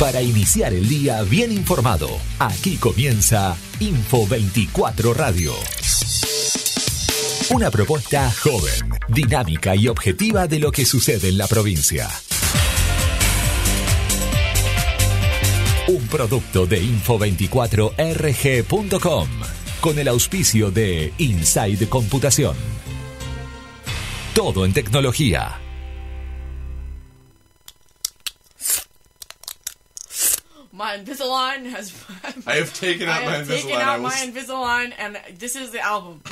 Para iniciar el día bien informado, aquí comienza Info 24 Radio. Una propuesta joven, dinámica y objetiva de lo que sucede en la provincia. Un producto de info24rg.com con el auspicio de Inside Computación. Todo en tecnología. My Invisalign has. I have taken out I my have taken out my Invisalign, and this is the album.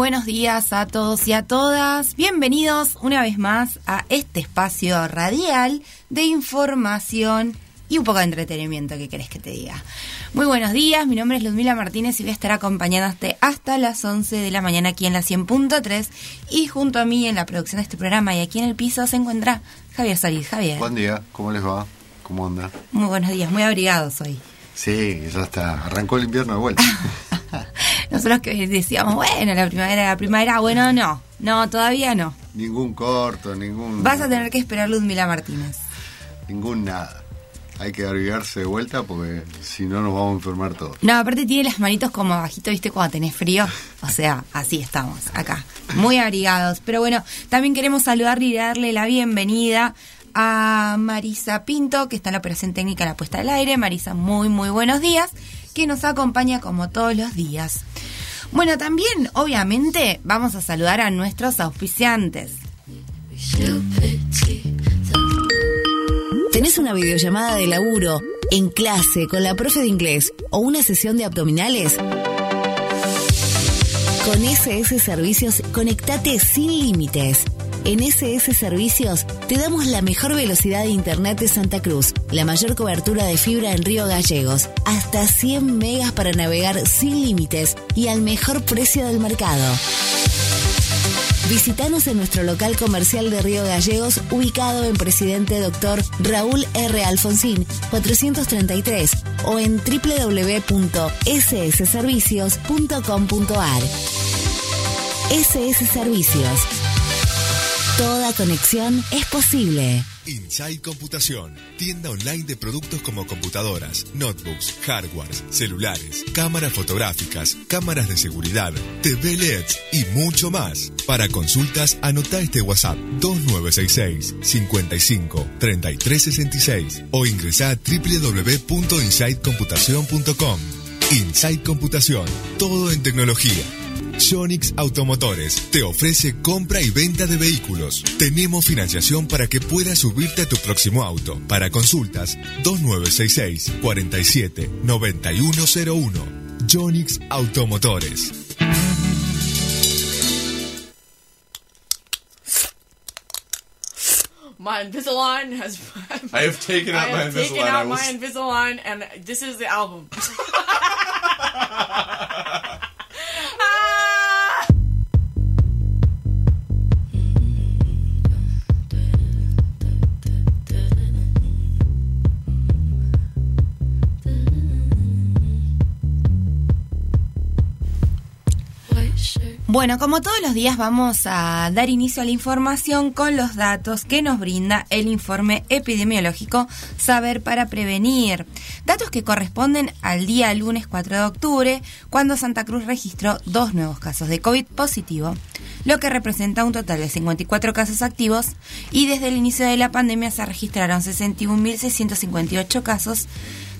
buenos días a todos y a todas. Bienvenidos una vez más a este espacio radial de información y un poco de entretenimiento, que querés que te diga? Muy buenos días, mi nombre es Ludmila Martínez y voy a estar acompañándote hasta las 11 de la mañana aquí en la 100.3 y junto a mí en la producción de este programa y aquí en el piso se encuentra Javier Solís. Javier, Buen día, ¿cómo les va? ¿Cómo anda? muy buenos días, muy abrigados hoy. Sí, ya está, arrancó el invierno de vuelta. Nosotros que decíamos, bueno, la primavera, la primavera, bueno, no, no, todavía no. ningún corto, ningún... Vas a tener que esperar Ludmila Martínez. Ningún nada. Hay que abrigarse de vuelta porque si no nos vamos a enfermar todos. No, aparte tiene las manitos como abajito, ¿viste? Cuando tenés frío. O sea, así estamos acá. Muy abrigados. Pero bueno, también queremos saludarle y darle la bienvenida a Marisa Pinto, que está en la operación técnica en la puesta al aire. Marisa, muy, muy buenos días. Que nos acompaña como todos los días. Bueno, también, obviamente, vamos a saludar a nuestros auspiciantes. ¿Tenés una videollamada de laburo, en clase, con la profe de inglés o una sesión de abdominales? Con SS Servicios, conectate sin límites. En SS Servicios te damos la mejor velocidad de Internet de Santa Cruz, la mayor cobertura de fibra en Río Gallegos, hasta 100 megas para navegar sin límites y al mejor precio del mercado. Visítanos en nuestro local comercial de Río Gallegos, ubicado en Presidente Dr. Raúl R. Alfonsín, 433, o en www.ssservicios.com.ar. SS Servicios. Toda conexión es posible. Inside Computación, tienda online de productos como computadoras, notebooks, hardwares, celulares, cámaras fotográficas, cámaras de seguridad, TV LEDs y mucho más. Para consultas, anota este WhatsApp 2966 55 3366 o ingresa a www.insidecomputación.com. Inside Computación, todo en tecnología. Jonix Automotores te ofrece compra y venta de vehículos. Tenemos financiación para que puedas subirte a tu próximo auto. Para consultas, 2966 47 9101. Jonix Automotores. My Invisalign has. I have taken out I my have taken Invisalign. I out my Invisalign, and this is the album. Bueno, como todos los días vamos a dar inicio a la información con los datos que nos brinda el informe epidemiológico Saber para Prevenir. Datos que corresponden al día lunes 4 de octubre, cuando Santa Cruz registró dos nuevos casos de COVID positivo, lo que representa un total de 54 casos activos y desde el inicio de la pandemia se registraron 61.658 casos,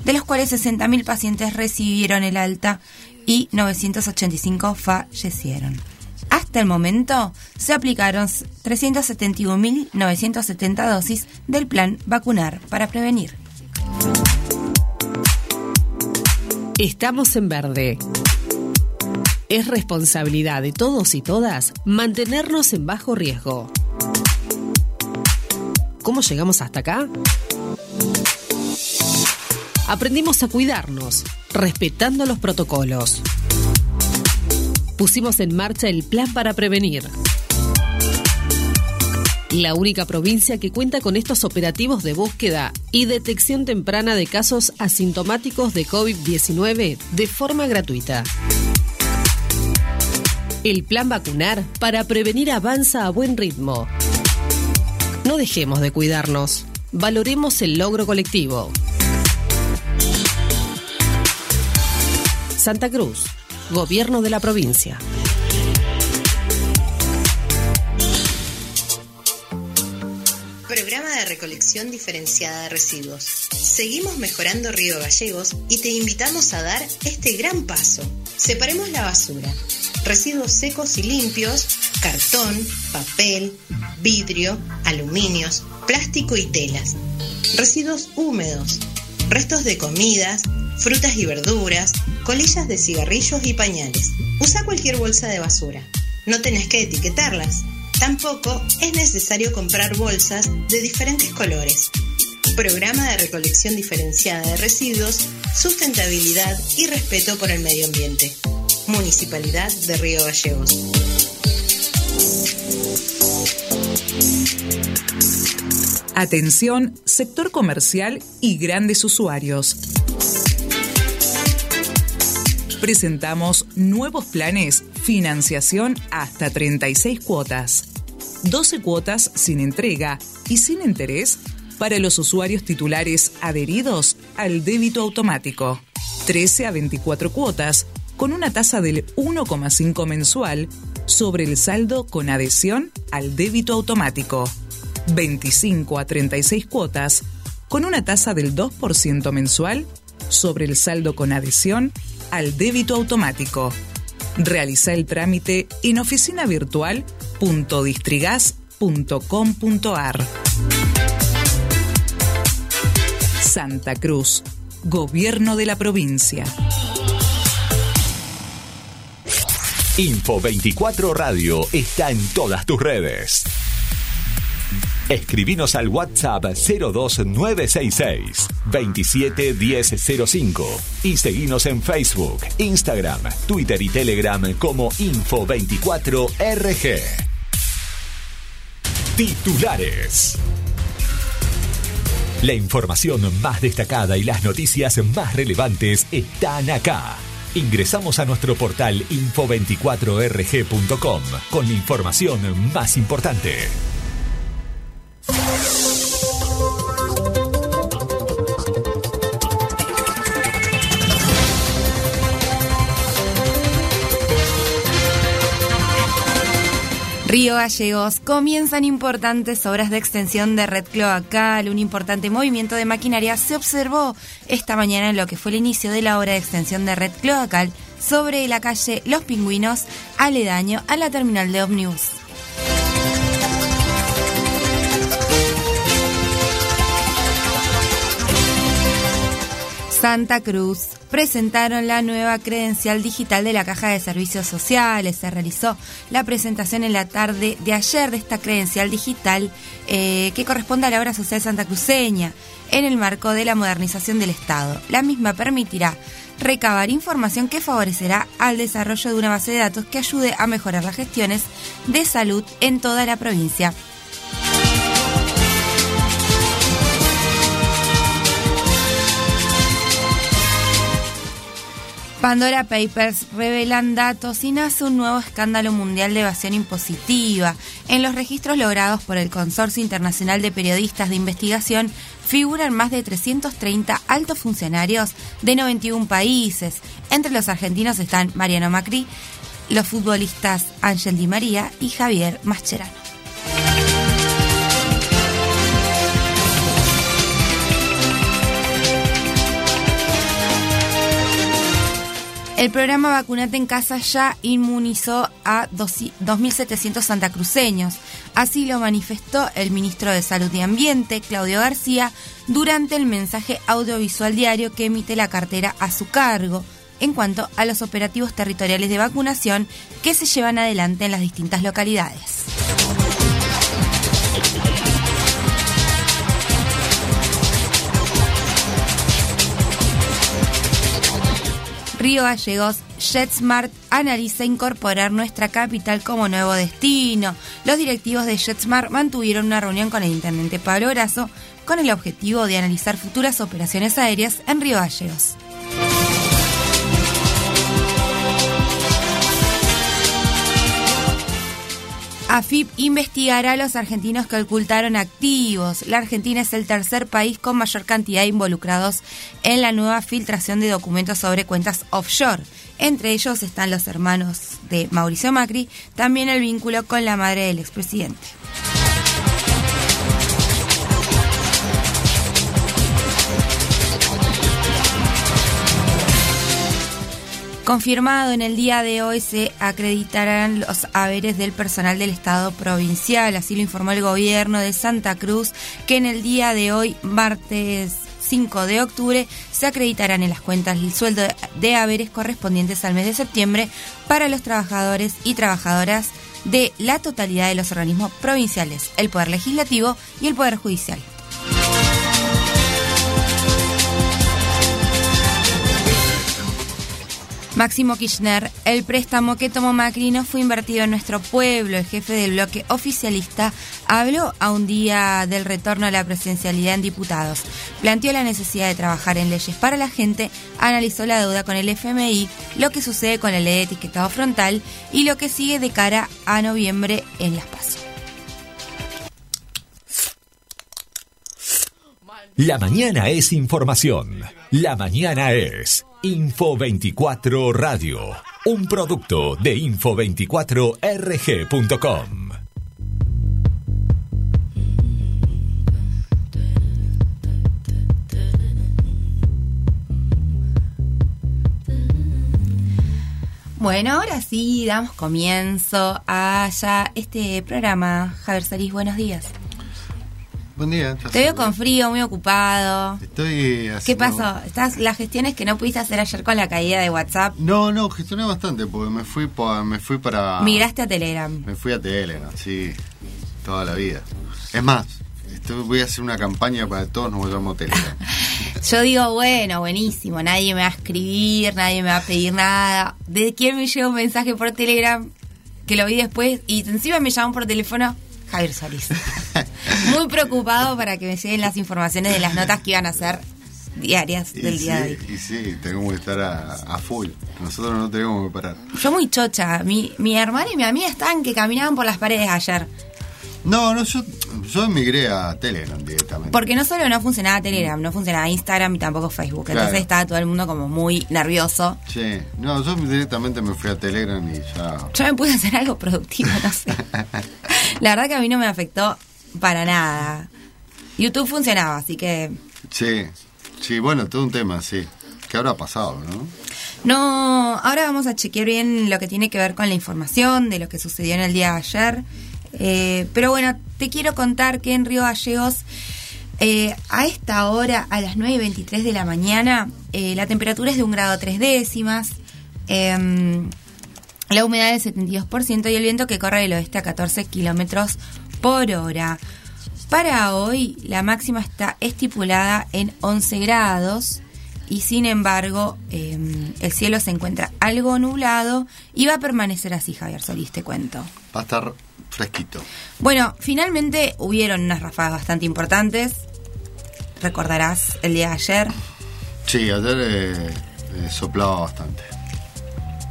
de los cuales 60.000 pacientes recibieron el alta y 985 fallecieron. Hasta el momento se aplicaron 371.970 dosis del plan vacunar para prevenir. Estamos en verde. Es responsabilidad de todos y todas mantenernos en bajo riesgo. ¿Cómo llegamos hasta acá? Aprendimos a cuidarnos, respetando los protocolos. Pusimos en marcha el plan para prevenir. La única provincia que cuenta con estos operativos de búsqueda y detección temprana de casos asintomáticos de COVID-19 de forma gratuita. El plan vacunar para prevenir avanza a buen ritmo. No dejemos de cuidarnos. Valoremos el logro colectivo. Santa Cruz, Gobierno de la provincia. Programa de recolección diferenciada de residuos. Seguimos mejorando Río Gallegos y te invitamos a dar este gran paso. Separemos la basura. Residuos secos y limpios, cartón, papel, vidrio, aluminios, plástico y telas. Residuos húmedos, restos de comidas, frutas y verduras, colillas de cigarrillos y pañales. Usa cualquier bolsa de basura. No tenés que etiquetarlas. Tampoco es necesario comprar bolsas de diferentes colores. Programa de recolección diferenciada de residuos, sustentabilidad y respeto por el medio ambiente. Municipalidad de Río Gallegos. Atención, sector comercial y grandes usuarios. Presentamos nuevos planes, financiación hasta 36 cuotas, 12 cuotas sin entrega y sin interés para los usuarios titulares adheridos al débito automático, 13 a 24 cuotas con una tasa del 1,5 mensual sobre el saldo con adhesión al débito automático. 25 a 36 cuotas con una tasa del 2% mensual sobre el saldo con adhesión al débito automático. Realiza el trámite en oficinavirtual.distrigas.com.ar. Santa Cruz, Gobierno de la Provincia. Info 24 Radio está en todas tus redes. Escribinos al WhatsApp 02966 271005 y seguinos en Facebook, Instagram, Twitter y Telegram como Info24RG. Titulares. La información más destacada y las noticias más relevantes están acá. Ingresamos a nuestro portal info24rg.com con la información más importante. Río Gallegos comienzan importantes obras de extensión de red cloacal. Un importante movimiento de maquinaria se observó esta mañana en lo que fue el inicio de la obra de extensión de red cloacal sobre la calle Los Pingüinos, aledaño a la terminal de ómnibus. Santa Cruz presentaron la nueva credencial digital de la Caja de Servicios Sociales. Se realizó la presentación en la tarde de ayer de esta credencial digital eh, que corresponde a la obra social santacruceña en el marco de la modernización del Estado. La misma permitirá recabar información que favorecerá al desarrollo de una base de datos que ayude a mejorar las gestiones de salud en toda la provincia. Pandora Papers revelan datos y nace un nuevo escándalo mundial de evasión impositiva. En los registros logrados por el Consorcio Internacional de Periodistas de Investigación figuran más de 330 altos funcionarios de 91 países. Entre los argentinos están Mariano Macri, los futbolistas Ángel Di María y Javier Mascherano. El programa Vacunate en Casa ya inmunizó a 2.700 santacruceños. Así lo manifestó el ministro de Salud y Ambiente, Claudio García, durante el mensaje audiovisual diario que emite la cartera a su cargo. en cuanto a los operativos territoriales de vacunación que se llevan adelante en las distintas localidades. Río Gallegos, JetSmart analiza incorporar nuestra capital como nuevo destino. Los directivos de JetSmart mantuvieron una reunión con el intendente Pablo Grasso con el objetivo de analizar futuras operaciones aéreas en Río Gallegos. AFIP investigará a los argentinos que ocultaron activos. La Argentina es el tercer país con mayor cantidad de involucrados en la nueva filtración de documentos sobre cuentas offshore. Entre ellos están los hermanos de Mauricio Macri, también el vínculo con la madre del expresidente. Confirmado en el día de hoy se acreditarán los haberes del personal del Estado provincial, así lo informó el gobierno de Santa Cruz, que en el día de hoy, martes 5 de octubre, se acreditarán en las cuentas el sueldo de haberes correspondientes al mes de septiembre para los trabajadores y trabajadoras de la totalidad de los organismos provinciales, el Poder Legislativo y el Poder Judicial. Máximo Kirchner, el préstamo que tomó Macri no fue invertido en nuestro pueblo. El jefe del bloque oficialista habló a un día del retorno a la presencialidad en diputados. Planteó la necesidad de trabajar en leyes para la gente, analizó la deuda con el FMI, lo que sucede con la ley de etiquetado frontal y lo que sigue de cara a noviembre en las PASO. La mañana es información. La mañana es Info 24 Radio. Un producto de info24rg.com. Bueno, ahora sí, damos comienzo a ya este programa. Javier Solís, buenos días. Buen día. ¿estás Te veo con frío, muy ocupado. Estoy ¿Qué haciendo- pasó? Estás las gestiones que no pudiste hacer ayer con la caída de WhatsApp. No, no, gestioné bastante porque me fui pa- me fui para Migraste a Telegram. me fui a Telegram, sí, toda la vida. Es más, estoy- voy a hacer una campaña para que todos nos volvamos a Telegram. Yo digo, bueno, buenísimo, nadie me va a escribir, nadie me va a pedir nada. ¿De quién me llega un mensaje por Telegram? Que lo vi después y encima me llaman por teléfono Javier Solís. Muy preocupado para que me lleguen las informaciones de las notas que iban a ser diarias Y del sí, día de hoy. y sí, tenemos que estar a, a full. Nosotros no tenemos que parar. Yo muy chocha, mi, mi hermana y mi amiga estaban que caminaban por las paredes ayer. No, no, yo, yo migré a Telegram directamente. Porque no solo no funcionaba Telegram, no funcionaba Instagram y tampoco Facebook. Claro. Entonces estaba todo el mundo como muy nervioso. Sí, no, yo directamente me fui a Telegram y ya. Yo me pude hacer algo productivo, no sé. La verdad que a mí no me afectó para nada. YouTube funcionaba, así que Sí, sí, bueno, todo un tema, sí. ¿Qué habrá pasado, no? no. Ahora vamos a chequear bien lo que tiene que ver con la información de lo que sucedió en el día de ayer. Eh, pero bueno, te quiero contar que en Río Gallegos, eh, a esta hora, a las 9 y 23 de la mañana, eh, la temperatura es de un grado tres décimas. em, la humedad del 72% y el viento que corre del oeste a 14 kilómetros por hora. Para hoy, la máxima está estipulada en 11 grados y sin embargo, eh, el cielo se encuentra algo nublado y va a permanecer así, Javier Solís, te cuento. Va a estar fresquito. Bueno, finalmente hubieron unas ráfagas bastante importantes. Recordarás el día de ayer. Sí, ayer eh, eh, soplaba bastante.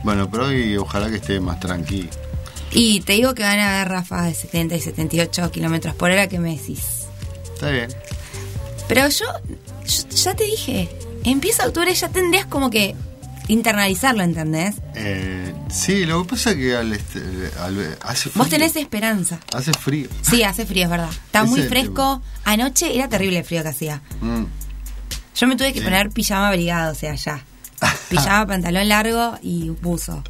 Bueno, pero hoy ojalá que esté más tranquilo. Y te digo que van a haber ráfagas de 70 y 78 kilómetros por hora que me decís. Está bien. Pero yo, yo ya te dije, empieza octubre ya tendrías como que internalizarlo, ¿entendés? Eh, sí, lo que pasa es que al, este, al- hace frío. Vos tenés esperanza. Hace frío. Sí, hace frío, es verdad. Está Ese muy fresco. Anoche era terrible el frío que hacía. Mm. Yo me tuve que Sí. poner pijama abrigado, o sea, ya. Pijama, pantalón largo y buzo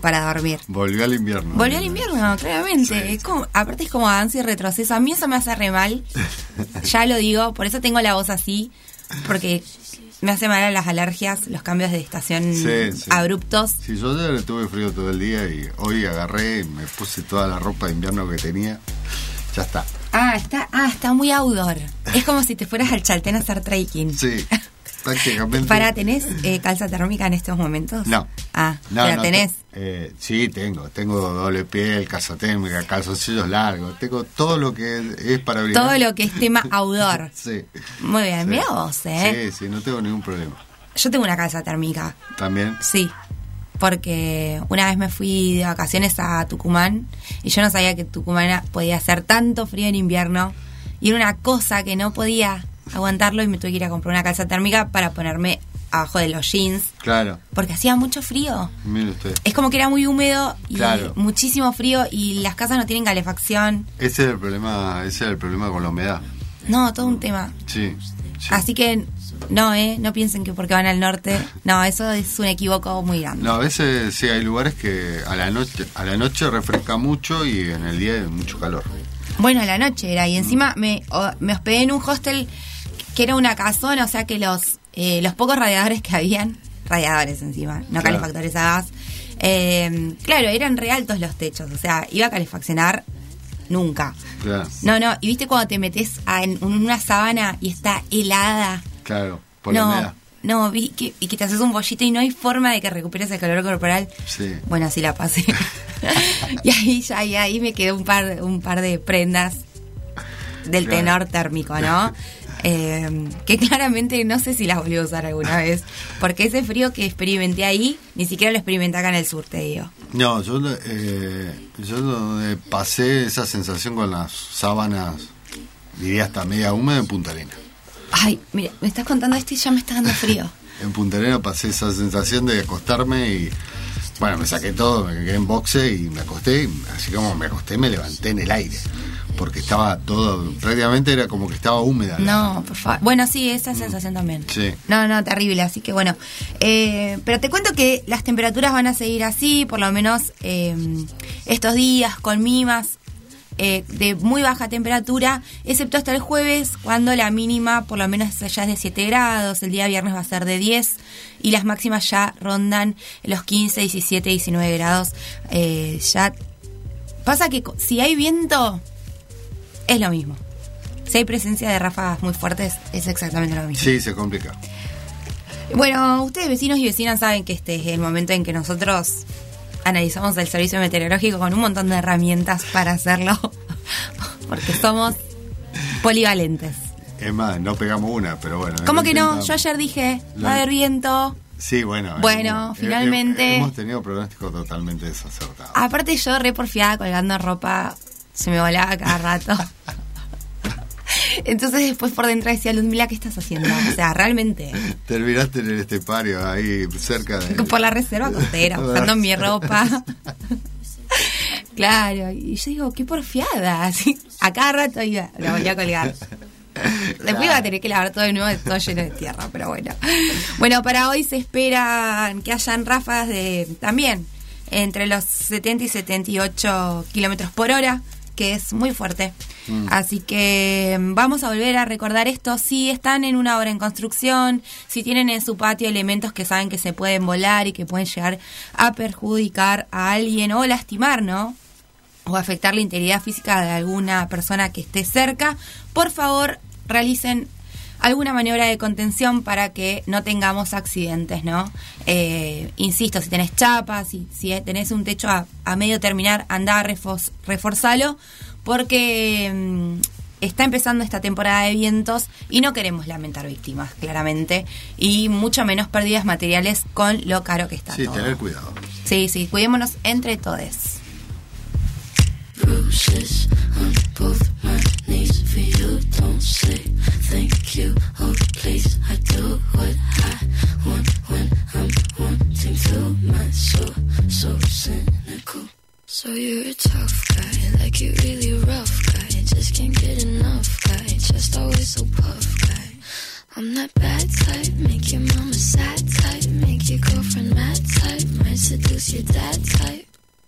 para dormir. Volvió al invierno. Volvió al invierno, claramente. Es como, aparte es como avance y retroceso. A mí eso me hace re mal. Ya lo digo, por eso tengo la voz así. Porque me hace mal a las alergias, los cambios de estación Sí, sí. abruptos. Sí, yo ayer tuve frío todo el día y hoy agarré y me puse toda la ropa de invierno que tenía. Ya está. Ah, está, ah, está muy outdoor. Es como si te fueras al Chaltén a hacer trekking. Sí, prácticamente. Para, ¿tenés eh, calza térmica en estos momentos? No. Ah, No, ¿la no, tenés? te- eh, sí, tengo. Tengo doble piel, casa térmica, calzoncillos largos. Tengo todo lo que es para abrigar. Todo lo que es tema outdoor. Sí. Muy bien, Sí. mira vos, ¿eh? Sí, sí, no tengo ningún problema. Yo tengo una calza térmica, También. sí. Porque una vez me fui de vacaciones a Tucumán y yo no sabía que Tucumán podía hacer tanto frío en invierno. Y era una cosa que no podía aguantarlo y me tuve que ir a comprar una calza térmica para ponerme abajo de los jeans. Claro. Porque hacía mucho frío. Mire usted. Es como que era muy húmedo y Claro. muchísimo frío y las casas no tienen calefacción. Ese es el problema, ese es el problema con la humedad. No, todo un tema. Sí. sí. Así que no, ¿eh? No piensen que porque van al norte. No, eso es un equivoco muy grande. No, a veces sí hay lugares que a la noche a la noche refresca mucho y en el día hay mucho calor. Bueno, a la noche era. Y encima me, me hospedé en un hostel que era una casona, o sea que los, eh, los pocos radiadores que habían, radiadores encima, no Claro. calefactores a gas, eh, claro, eran re altos los techos, o sea, iba a calefaccionar nunca. Claro. No, no, y viste cuando te metes en una sábana y está helada. Claro, por la no, humedad. no, vi que, y que te haces un bollito y no hay forma de que recuperes el calor corporal. Sí. Bueno, así la pasé. y ahí ya, y ahí me quedó un par, un par de prendas del Claro. tenor térmico, ¿no? Eh, que claramente no sé si las volví a usar alguna vez, porque ese frío que experimenté ahí, ni siquiera lo experimenté acá en el sur, te digo. No, yo, eh, yo pasé esa sensación con las sábanas, diría hasta media húmeda en Punta Arena. Ay, mira, me estás contando esto y ya me está dando frío. En Punta Arena pasé esa sensación de acostarme y, bueno, me saqué todo, me quedé en boxe y me acosté, así como me acosté me levanté en el aire, porque estaba todo, prácticamente era como que estaba húmeda. No, por favor. Bueno, sí, esa sensación también. Sí. No, no, terrible. Así que bueno. Eh, pero te cuento que las temperaturas van a seguir así, por lo menos eh, estos días, con mimas eh, de muy baja temperatura, excepto hasta el jueves, cuando la mínima por lo menos ya es de 7 grados, el día viernes va a ser de 10 y las máximas ya rondan los 15, 17, 19 grados. Eh, ya pasa que si hay viento, es lo mismo. Si hay presencia de ráfagas muy fuertes, es exactamente lo mismo. Sí, se complica. Bueno, ustedes vecinos y vecinas saben que este es el momento en que nosotros analizamos el servicio meteorológico con un montón de herramientas para hacerlo, porque somos polivalentes. Es más, no pegamos una, pero bueno. ¿Cómo que no? Yo ayer dije, va a haber viento. Sí, bueno. Bueno, hemos- finalmente- he- Hemos tenido pronósticos totalmente desacertados. Aparte yo re porfiada colgando ropa, se me volaba cada rato. Entonces después por dentro decía, Ludmila, ¿qué estás haciendo? O sea, realmente, Terminaste en el estepario, ahí cerca de. por la reserva costera, buscando mi ropa. Claro, y yo digo, qué porfiada. Así, a cada rato iba, la volví a colgar. Después iba a tener que lavar todo de nuevo, todo lleno de tierra, pero bueno. Bueno, para hoy se esperan que hayan ráfagas de también entre los 70 y 78 kilómetros por hora, que es muy fuerte. Mm. Así que mm, vamos a volver a recordar esto. Si están en una obra en construcción, si tienen en su patio elementos que saben que se pueden volar y que pueden llegar a perjudicar a alguien o lastimar, ¿no? o afectar la integridad física de alguna persona que esté cerca, por favor realicen alguna maniobra de contención para que no tengamos accidentes, ¿no? Eh, insisto, si tenés chapas, si, si tenés un techo a, a medio terminar, anda, reforz- reforzalo, porque mm, está empezando esta temporada de vientos y no queremos lamentar víctimas, claramente, y mucho menos pérdidas materiales con lo caro que está Sí, todo. tener cuidado. Sí, sí, cuidémonos entre todos. Bruises on both my knees for you. Don't say thank you. Hold please. I do what I want when I'm wanting. My soul so cynical. So you're a tough guy, like you really rough guy. Just can't get enough guy. Just always so guy. I'm that bad type, make your mama sad type, make your girlfriend mad type, might seduce your dad type.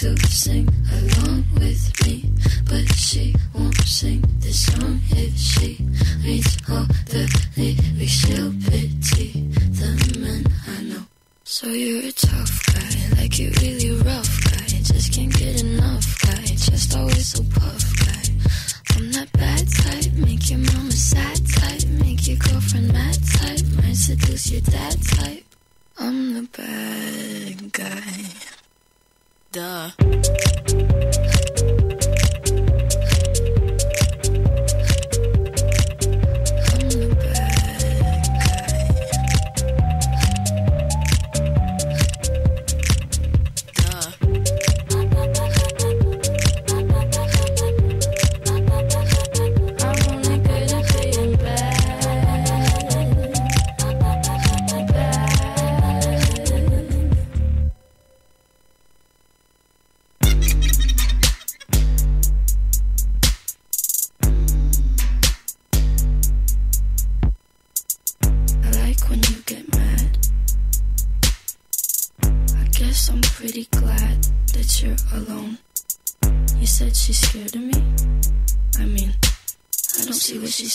to sing along with me, but she won't sing this song if she meets all the lyrics. She'll pity the men I know. So you're a tough guy, like you really rough guy. Just can't get enough guy, just always so puff guy. I'm that bad type, make your mama sad type, make your girlfriend mad type, might seduce your dad type. I'm the bad guy. Duh.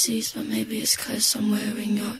But maybe it's cause I'm wearing your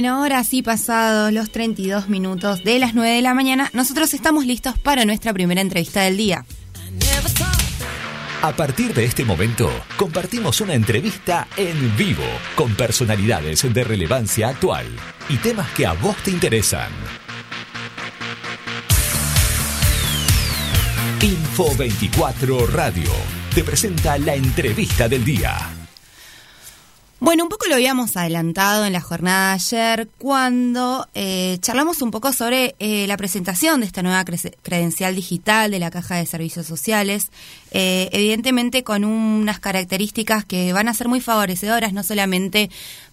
Bueno, ahora sí, pasados los 32 minutos de las 9 de la mañana, nosotros estamos listos para nuestra primera entrevista del día. A partir de este momento, compartimos una entrevista en vivo con personalidades de relevancia actual y temas que a vos te interesan. Info 24 Radio te presenta la entrevista del día. Bueno, un poco lo habíamos adelantado en la jornada de ayer cuando eh, charlamos un poco sobre eh, la presentación de esta nueva cre- credencial digital de la Caja de Servicios Sociales, eh, evidentemente con unas características que van a ser muy favorecedoras, no solamente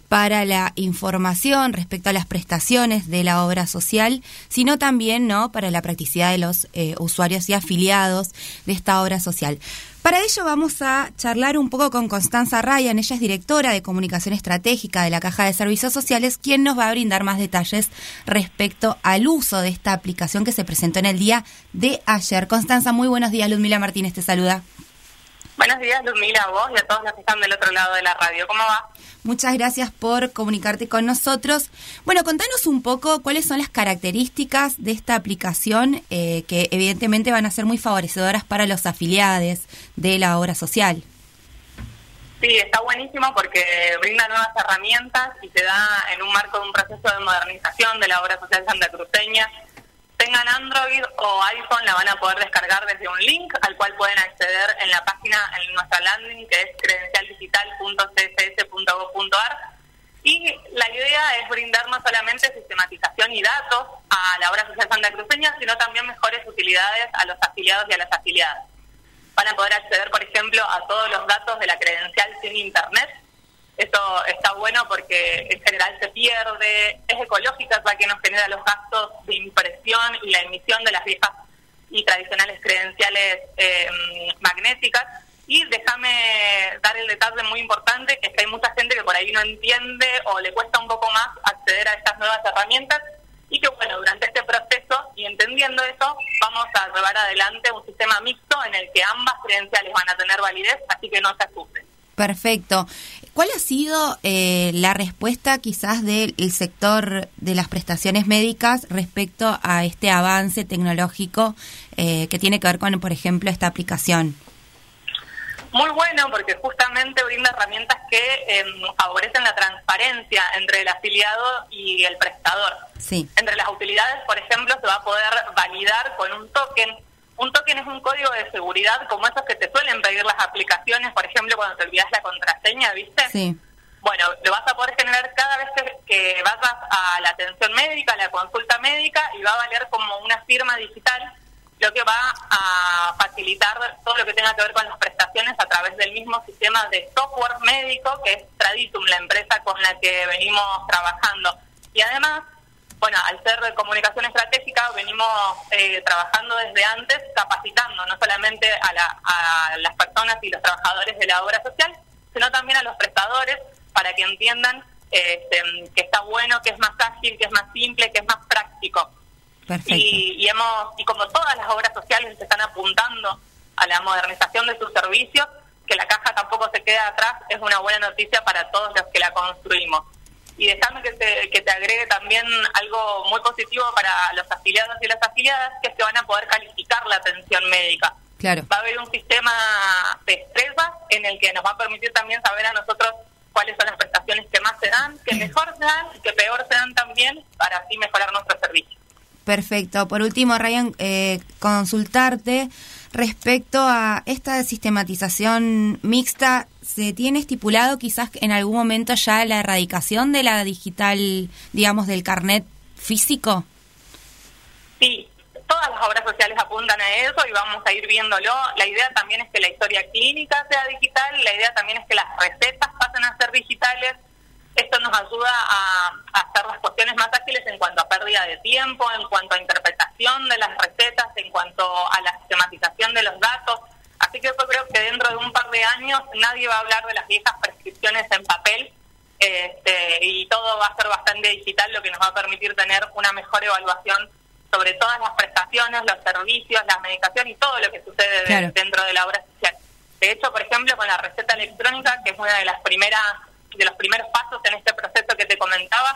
para la información respecto a las prestaciones de la obra social, sino también no para la practicidad de los usuarios y afiliados de esta obra social. Para ello vamos a charlar un poco con Constanza Ryan, ella es directora de comunicación estratégica de la Caja de Servicios Sociales, quien nos va a brindar más detalles respecto al uso de esta aplicación que se presentó en el día de ayer. Constanza, muy buenos días, Ludmila Martínez te saluda. Buenos días, Ludmila, a vos y a todos los que están del otro lado de la radio. ¿Cómo va? Muchas gracias por comunicarte con nosotros. Bueno, contanos un poco cuáles son las características de esta aplicación eh, que evidentemente van a ser muy favorecedoras para los afiliados de la obra social. Sí, está buenísimo porque brinda nuevas herramientas y se da en un marco de un proceso de modernización de la obra social santacruceña. Tengan Android o iPhone, la van a poder descargar desde un link al cual pueden acceder en la página, en nuestra landing, que es credencialdigital.css.gov.ar. Y la idea es brindar no solamente sistematización y datos a la obra social santacruceña, sino también mejores utilidades a los afiliados y a las afiliadas. Van a poder acceder, por ejemplo, a todos los datos de la credencial sin internet. Eso está bueno porque en general se pierde, es ecológica, ya que nos genera los gastos de impresión y la emisión de las viejas y tradicionales credenciales eh, magnéticas. Y déjame dar el detalle muy importante, que que hay mucha gente que por ahí no entiende o le cuesta un poco más acceder a estas nuevas herramientas y que bueno, durante este proceso y entendiendo eso, vamos a llevar adelante un sistema mixto en el que ambas credenciales van a tener validez, así que no se asusten. Perfecto. ¿Cuál ha sido eh, la respuesta quizás del el sector de las prestaciones médicas respecto a este avance tecnológico eh, que tiene que ver con, por ejemplo, esta aplicación? Muy bueno porque justamente brinda herramientas que eh, favorecen la transparencia entre el afiliado y el prestador. Sí. Entre las utilidades, por ejemplo, se va a poder validar con un token. Un token es un código de seguridad como esos que te suelen pedir las aplicaciones, por ejemplo, cuando te olvidas la contraseña, ¿viste? Sí. Bueno, lo vas a poder generar cada vez que, que vayas a la atención médica, a la consulta médica, y va a valer como una firma digital lo que va a facilitar todo lo que tenga que ver con las prestaciones a través del mismo sistema de software médico que es Traditum, la empresa con la que venimos trabajando. Y además, bueno, al ser de comunicación estratégica, venimos eh, trabajando desde antes, capacitando no solamente a, la- a las personas y los trabajadores de la obra social, sino también a los prestadores para que entiendan este, que está bueno, que es más ágil, que es más simple, que es más práctico. Perfecto. Y, y hemos y como todas las obras sociales se están apuntando a la modernización de sus servicios, que la caja tampoco se quede atrás es una buena noticia para todos los que la construimos. Y déjame que te, que te agregue también algo muy positivo para los afiliados y las afiliadas, que que van a poder calificar la atención médica. Claro. Va a haber un sistema de estrella en el que nos va a permitir también saber a nosotros cuáles son las prestaciones que más se dan, que mejor se dan y que peor se dan también, para así mejorar nuestro servicio. Perfecto. Por último, Ryan, eh, consultarte respecto a esta sistematización mixta. ¿Se tiene estipulado quizás en algún momento ya la erradicación de la digital, digamos, del carnet físico? Sí, todas las obras sociales apuntan a eso y vamos a ir viéndolo. La idea también es que la historia clínica sea digital, la idea también es que las recetas pasen a ser digitales. Esto nos ayuda a, hacer las cuestiones más ágiles en cuanto a pérdida de tiempo, en cuanto a interpretación de las recetas, en cuanto a la sistematización de los datos. Así que yo creo que dentro de un par de años nadie va a hablar de las viejas prescripciones en papel este, y todo va a ser bastante digital, lo que nos va a permitir tener una mejor evaluación sobre todas las prestaciones, los servicios, la medicación y todo lo que sucede de- Claro. dentro de la obra social. De hecho, por ejemplo, con la receta electrónica, que es una de las primeras de los primeros pasos en este proceso que te comentaba,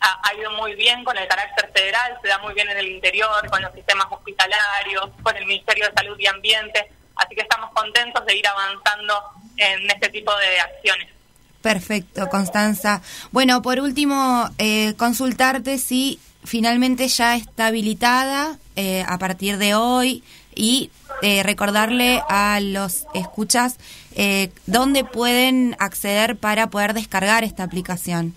ha, ha ido muy bien con el carácter federal, se da muy bien en el interior, con los sistemas hospitalarios, con el Ministerio de Salud y Ambiente, así que estamos contentos de ir avanzando en este tipo de acciones. Perfecto, Constanza. Bueno, por último, eh, consultarte si finalmente ya está habilitada eh, a partir de hoy y eh, recordarle a los escuchas eh, dónde pueden acceder para poder descargar esta aplicación.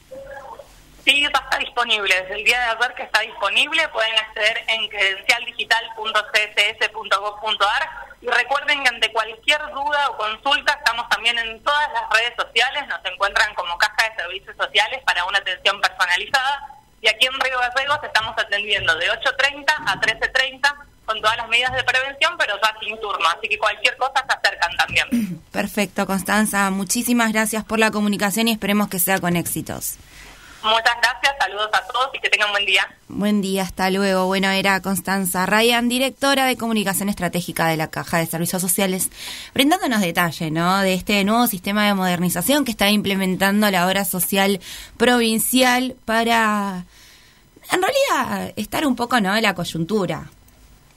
Sí, ya está disponible. Desde el día de ayer que está disponible, pueden acceder en credencialdigital.css.gov.ar y recuerden que ante cualquier duda o consulta estamos también en todas las redes sociales, nos encuentran como Caja de Servicios Sociales para una atención personalizada y aquí en Río Gallegos estamos atendiendo de 8.30 a 13.30 con todas las medidas de prevención, pero ya sin turno, así que cualquier cosa se acercan también. Perfecto, Constanza. Muchísimas gracias por la comunicación y esperemos que sea con éxitos. Muchas gracias, saludos a todos y que tengan buen día. Buen día, hasta luego. Bueno, era Constanza Ryan, directora de comunicación estratégica de la Caja de Servicios Sociales, brindándonos detalle, ¿no? De este nuevo sistema de modernización que está implementando la obra social provincial para, en realidad, estar un poco, ¿no? En la coyuntura,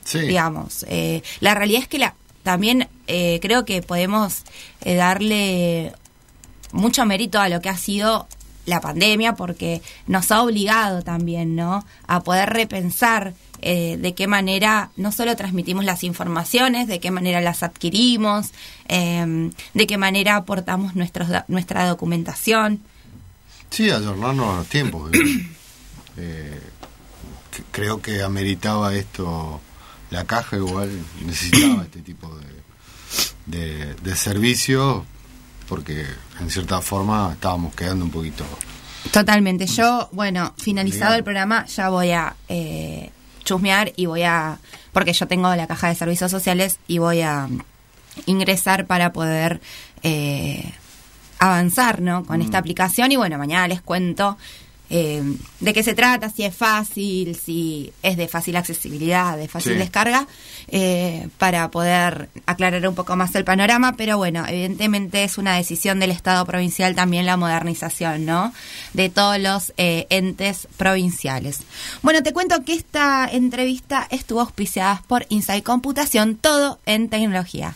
Sí. digamos. Eh, la realidad es que la, también eh, creo que podemos eh, darle mucho mérito a lo que ha sido la pandemia porque nos ha obligado también, ¿no? A poder repensar eh, de qué manera no solo transmitimos las informaciones, de qué manera las adquirimos, eh, de qué manera aportamos nuestros, nuestra documentación. Sí, ayornarnos a los tiempos. Eh, c- creo que ameritaba esto, la caja igual necesitaba este tipo de, de, de servicio porque en cierta forma estábamos quedando un poquito... Totalmente. Yo, bueno, finalizado el programa, ya voy a eh, chusmear y voy a, porque yo tengo la caja de servicios sociales y voy a ingresar para poder eh, avanzar, ¿no? Con esta aplicación y bueno, mañana les cuento eh, de qué se trata, si es fácil, si es de fácil accesibilidad, de fácil Sí. descarga, eh, para poder aclarar un poco más el panorama, pero bueno, evidentemente es una decisión del Estado provincial también la modernización, ¿no? De todos los eh, entes provinciales. Bueno, te cuento que esta entrevista estuvo auspiciada por Inside Computación, todo en tecnología.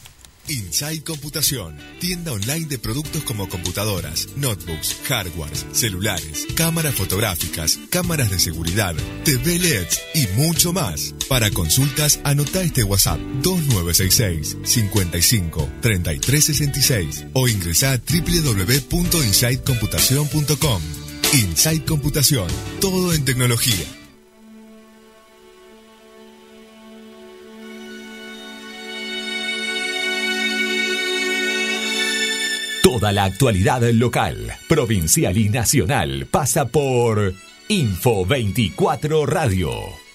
Inside Computación, tienda online de productos como computadoras, notebooks, hardwares, celulares, cámaras fotográficas, cámaras de seguridad, TV LEDs y mucho más. Para consultas, anota este WhatsApp 2966 55 3366 o ingresa a www.insidecomputación.com. Inside Computación, todo en tecnología. Toda la actualidad local, provincial y nacional pasa por Info 24 Radio.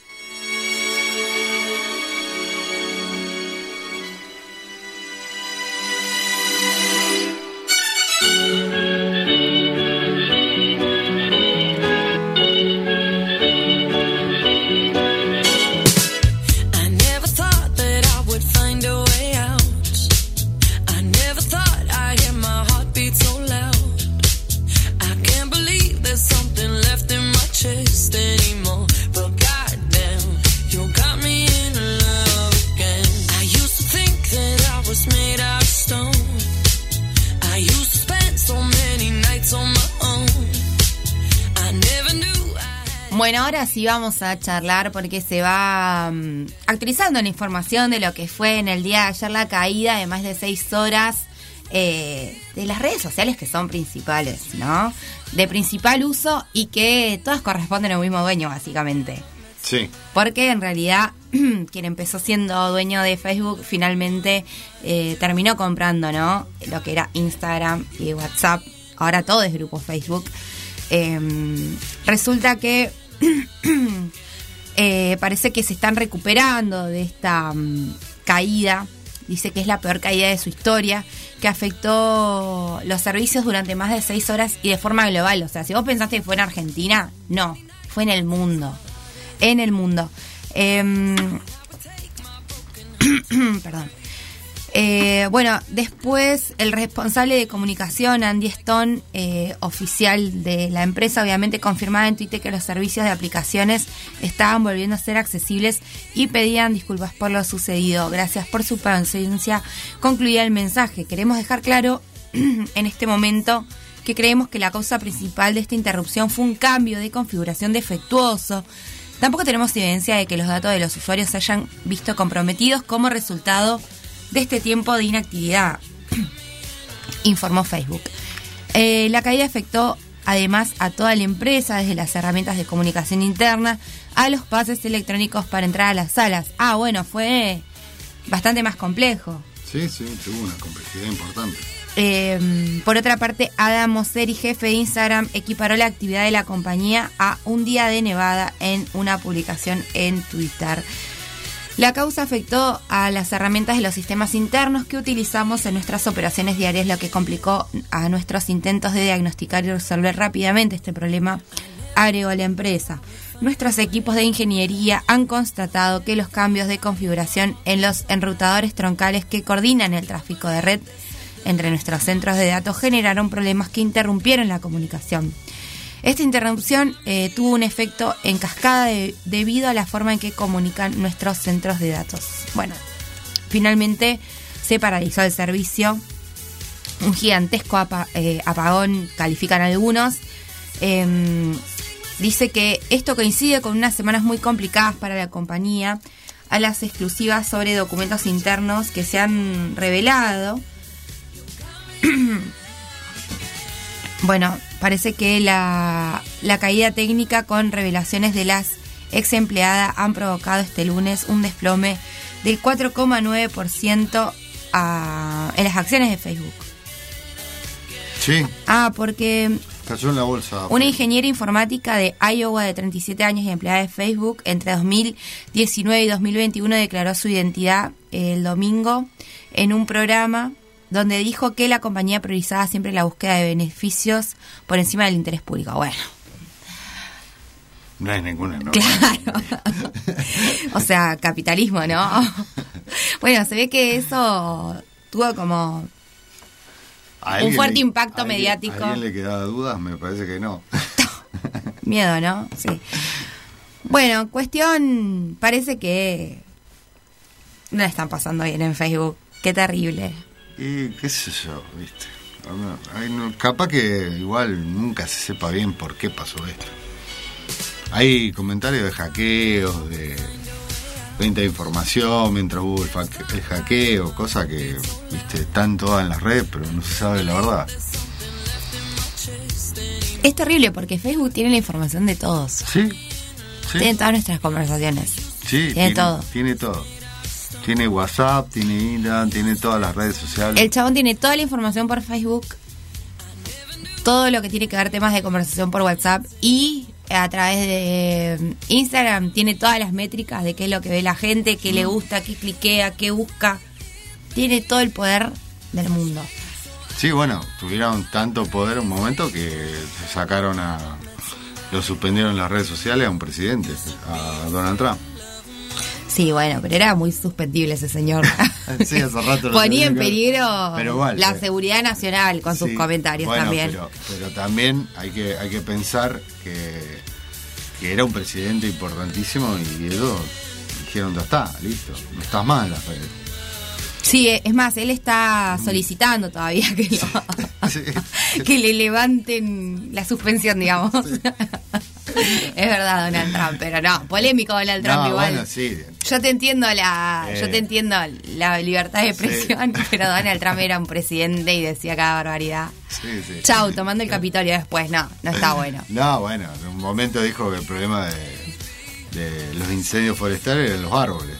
Bueno, ahora sí vamos a charlar porque se va mm, actualizando la información de lo que fue en el día de ayer la caída de más de seis horas eh, de las redes sociales que son principales, ¿no? De principal uso y que todas corresponden al mismo dueño, básicamente. Sí. Porque en realidad quien empezó siendo dueño de Facebook finalmente eh, terminó comprando, ¿no? Lo que era Instagram y WhatsApp. Ahora todo es grupo Facebook. Em, resulta que eh, parece que se están recuperando de esta mm, caída. Dice que es la peor caída de su historia, que afectó los servicios durante más de seis horas y de forma global. O sea, si vos pensaste que fue en Argentina, no, fue en el mundo. En el mundo. Em, perdón. Eh, bueno, después el responsable de comunicación, Andy Stone, eh, oficial de la empresa, obviamente confirmaba en Twitter que los servicios de aplicaciones estaban volviendo a ser accesibles y pedían disculpas por lo sucedido. Gracias por su paciencia. Concluía el mensaje. Queremos dejar claro en este momento que creemos que la causa principal de esta interrupción fue un cambio de configuración defectuoso. Tampoco tenemos evidencia de que los datos de los usuarios se hayan visto comprometidos como resultado de este tiempo de inactividad, informó Facebook. Eh, la caída afectó además a toda la empresa, desde las herramientas de comunicación interna a los pases electrónicos para entrar a las salas. Ah, bueno, fue bastante más complejo. Sí, sí, tuvo una complejidad importante. Eh, por otra parte, Adam Mosseri, jefe de Instagram, equiparó la actividad de la compañía a un día de nevada en una publicación en Twitter. La causa afectó a las herramientas de los sistemas internos que utilizamos en nuestras operaciones diarias, lo que complicó a nuestros intentos de diagnosticar y resolver rápidamente este problema, agregó la empresa. Nuestros equipos de ingeniería han constatado que los cambios de configuración en los enrutadores troncales que coordinan el tráfico de red entre nuestros centros de datos generaron problemas que interrumpieron la comunicación. Esta interrupción eh, tuvo un efecto en cascada de- debido a la forma en que comunican nuestros centros de datos. Bueno, finalmente se paralizó el servicio. Un gigantesco eh, apagón, califican algunos. Em, dice que esto coincide con unas semanas muy complicadas para la compañía, a las exclusivas sobre documentos internos que se han revelado. Bueno, parece que la, la caída técnica con revelaciones de las ex empleadas han provocado este lunes un desplome del 4,9% a- en las acciones de Facebook. Sí, Ah, porque cayó en la bolsa. una ingeniera informática de Iowa de 37 años y empleada de Facebook entre 2019 y 2021 declaró su identidad el domingo en un programa donde dijo que la compañía priorizaba siempre la búsqueda de beneficios por encima del interés público. Bueno, No hay ninguna norma. claro. o sea, capitalismo, ¿no? bueno, se ve que eso tuvo como ¿A un fuerte le- impacto a alguien- mediático. ¿A alguien le quedaba dudas? Me parece que no. Miedo, ¿no? Sí. Bueno, cuestión, parece que no la están pasando bien en Facebook. Qué terrible. Y qué sé yo, viste. Hay capaz que igual nunca se sepa bien por qué pasó esto. Hay comentarios de hackeos, de venta de información mientras hubo el hackeo, cosas que viste están todas en las redes, pero no se sabe la verdad. Es terrible porque Facebook tiene la información de todos. Sí. sí. Tiene todas nuestras conversaciones. Sí, tiene todo. Tiene todo. Tiene WhatsApp, tiene Instagram, tiene todas las redes sociales. El chabón tiene toda la información por Facebook todo lo que tiene que ver temas de conversación por WhatsApp y a través de Instagram tiene todas las métricas de qué es lo que ve la gente, qué le gusta, qué cliquea, qué busca. Tiene todo el poder del mundo. Sí, bueno, tuvieron tanto poder un momento que sacaron a. Lo suspendieron en las redes sociales a un presidente, a Donald Trump. Sí, bueno, pero era muy suspendible ese señor. Sí, hace rato lo Ponía en peligro Pero igual, la eh. seguridad nacional con sus comentarios bueno, también. Pero, pero también hay que, hay que pensar que, que era un presidente importantísimo y ellos dijeron, ya está, listo, no estás mal las redes. Sí, eh, es más, él está solicitando todavía que, lo- que le levanten la suspensión, digamos. es verdad, Donald Trump, pero no, polémico Donald Trump No, igual. bueno, sí. Yo te entiendo la, Eh. yo te entiendo la libertad de expresión, pero Donald Trump era un presidente y decía cada barbaridad. Sí, sí. Chau, tomando el Capitolio después, no, no está bueno. No, bueno, en un momento dijo que el problema de, de los incendios forestales eran los árboles.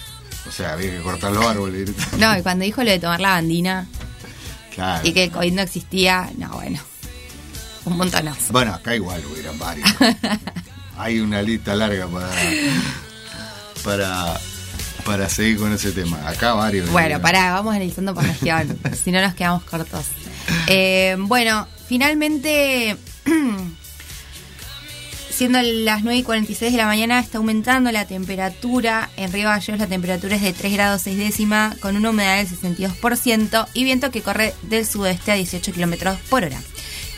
O sea, había que cortar los árboles. No, y cuando dijo lo de tomar la bandina Claro. y que el COVID no existía, no, bueno, un montonazo. Bueno, acá igual hubieran varios. Hay una lista larga para para para seguir con ese tema. Acá varios. Bueno, pará, vamos analizando por región, si no nos quedamos cortos. Eh, bueno, finalmente, siendo las 9 y 46 de la mañana, está aumentando la temperatura. En Río Gallegos la temperatura es de 3 grados 6 décima, con una humedad del 62% y viento que corre del sudeste a 18 kilómetros por hora.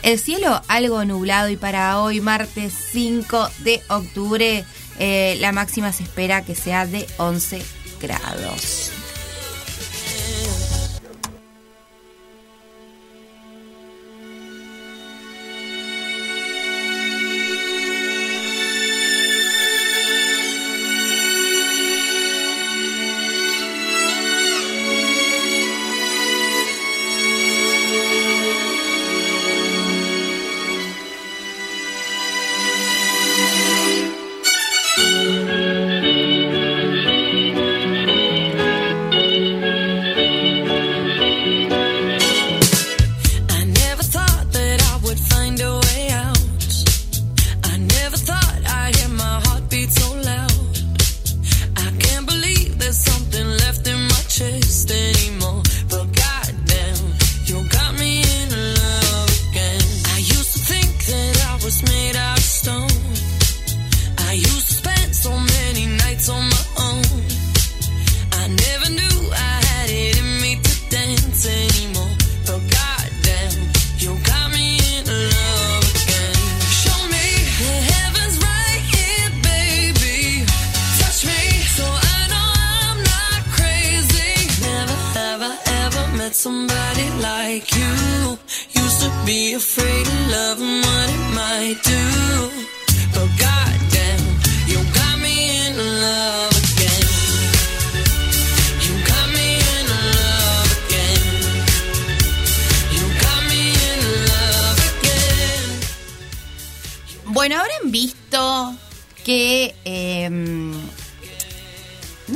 El cielo algo nublado y para hoy, martes 5 de octubre, eh, la máxima se espera que sea de 11 grados.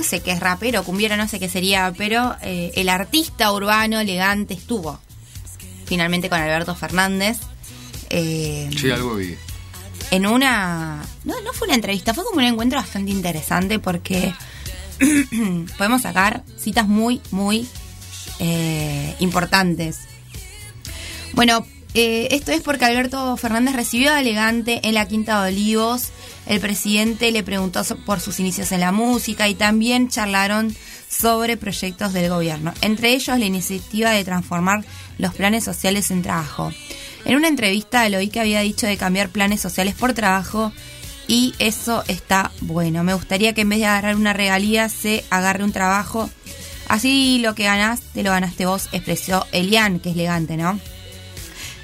Sé qué es rapero, cumbiero, no sé qué sería, pero eh, el artista urbano elegante estuvo finalmente con Alberto Fernández. eh, Sí, algo vi. en una. No, no fue una entrevista, fue como un encuentro bastante interesante porque podemos sacar citas muy, muy eh, importantes. Bueno, eh, esto es porque Alberto Fernández recibió a Elegante en la Quinta de Olivos. El presidente le preguntó por sus inicios en la música y también charlaron sobre proyectos del gobierno, entre ellos la iniciativa de transformar los planes sociales en trabajo. En una entrevista le oí que había dicho de cambiar planes sociales por trabajo y eso está bueno. Me gustaría que en vez de agarrar una regalía se agarre un trabajo. Así lo que ganás, te lo ganaste vos, expresó Elian, que es elegante, ¿no?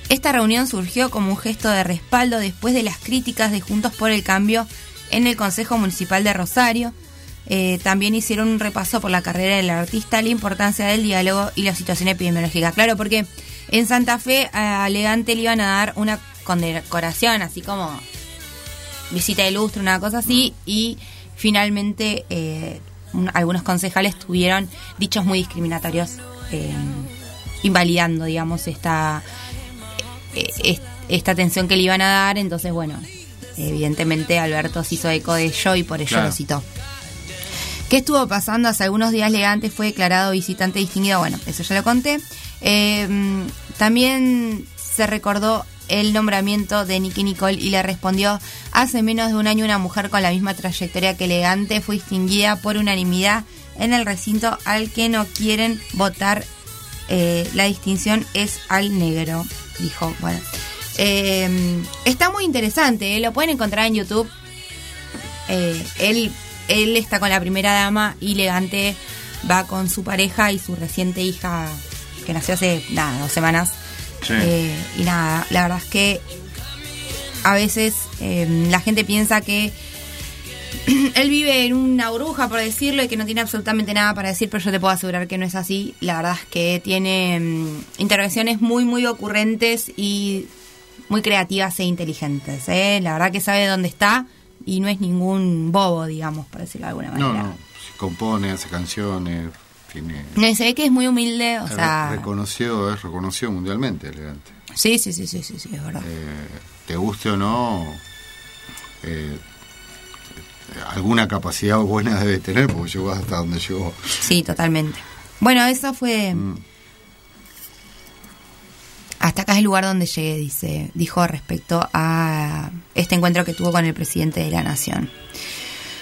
Esta reunión surgió como un gesto de respaldo después de las críticas de Juntos por el Cambio en el Consejo Municipal de Rosario. Eh, también hicieron un repaso por la carrera del artista, la importancia del diálogo y la situación epidemiológica. Claro, porque en Santa Fe a Elegante le iban a dar una condecoración, así como visita de una cosa así, y finalmente eh, un- algunos concejales tuvieron dichos muy discriminatorios, eh, invalidando, digamos, esta es- esta atención que le iban a dar, entonces bueno, evidentemente Alberto se hizo eco de ello y por ello Claro. lo citó. ¿Qué estuvo pasando? Hace algunos días Legante fue declarado visitante distinguido. Bueno, eso ya lo conté. Eh, también se recordó el nombramiento de Nicky Nicole y le respondió, hace menos de un año una mujer con la misma trayectoria que Elegante fue distinguida por unanimidad en el recinto al que no quieren votar. eh, la distinción es al negro, dijo. Bueno, Eh, está muy interesante, ¿eh? lo pueden encontrar en YouTube. Eh, él, él está con la primera dama y Legante va con su pareja y su reciente hija que nació hace nada, dos semanas. Sí. Eh, y nada, la verdad es que a veces la gente piensa que él vive en una burbuja, por decirlo, y que no tiene absolutamente nada para decir, pero yo te puedo asegurar que no es así. La verdad es que tiene mm, intervenciones muy, muy ocurrentes y muy creativas e inteligentes. ¿eh? La verdad que sabe dónde está y no es ningún bobo, digamos, por decirlo de alguna No, manera. no. Se compone, hace canciones, tiene. No, se ve que es muy humilde, o sea... reconocido, es reconocido mundialmente, elegante. Sí, sí, sí, sí, sí, sí, es verdad. Eh, te guste o no, eh, alguna capacidad buena debe tener porque llegó hasta donde llegó. Sí, totalmente. Bueno, eso fue... Hasta acá es el lugar donde llegué, dice, dijo respecto a este encuentro que tuvo con el presidente de la nación.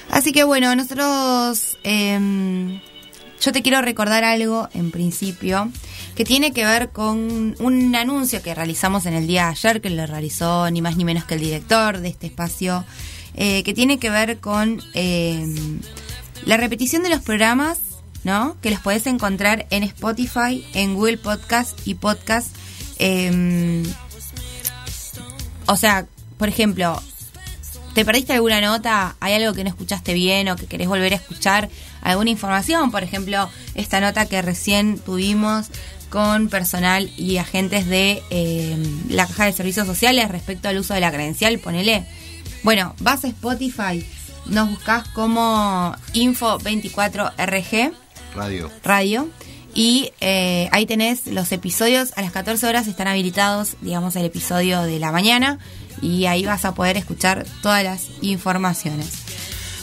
Así que bueno, nosotros, em, yo te quiero recordar algo en principio que tiene que ver con un anuncio que realizamos en el día de ayer, que lo realizó ni más ni menos que el director de este espacio, eh, que tiene que ver con em, la repetición de los programas, ¿no? Que los podés encontrar en Spotify, en Google Podcast y Podcast. em, o sea, por ejemplo, ¿te perdiste alguna nota? ¿Hay algo que no escuchaste bien o que querés volver a escuchar? ¿Alguna información? Por ejemplo, esta nota que recién tuvimos con personal y agentes de eh, la Caja de Servicios Sociales respecto al uso de la credencial, ponele. Bueno, vas a Spotify, nos buscas como Info24RG Radio. radio. Y eh, ahí tenés los episodios. A las 14 horas están habilitados, digamos, el episodio de la mañana. Y ahí vas a poder escuchar todas las informaciones.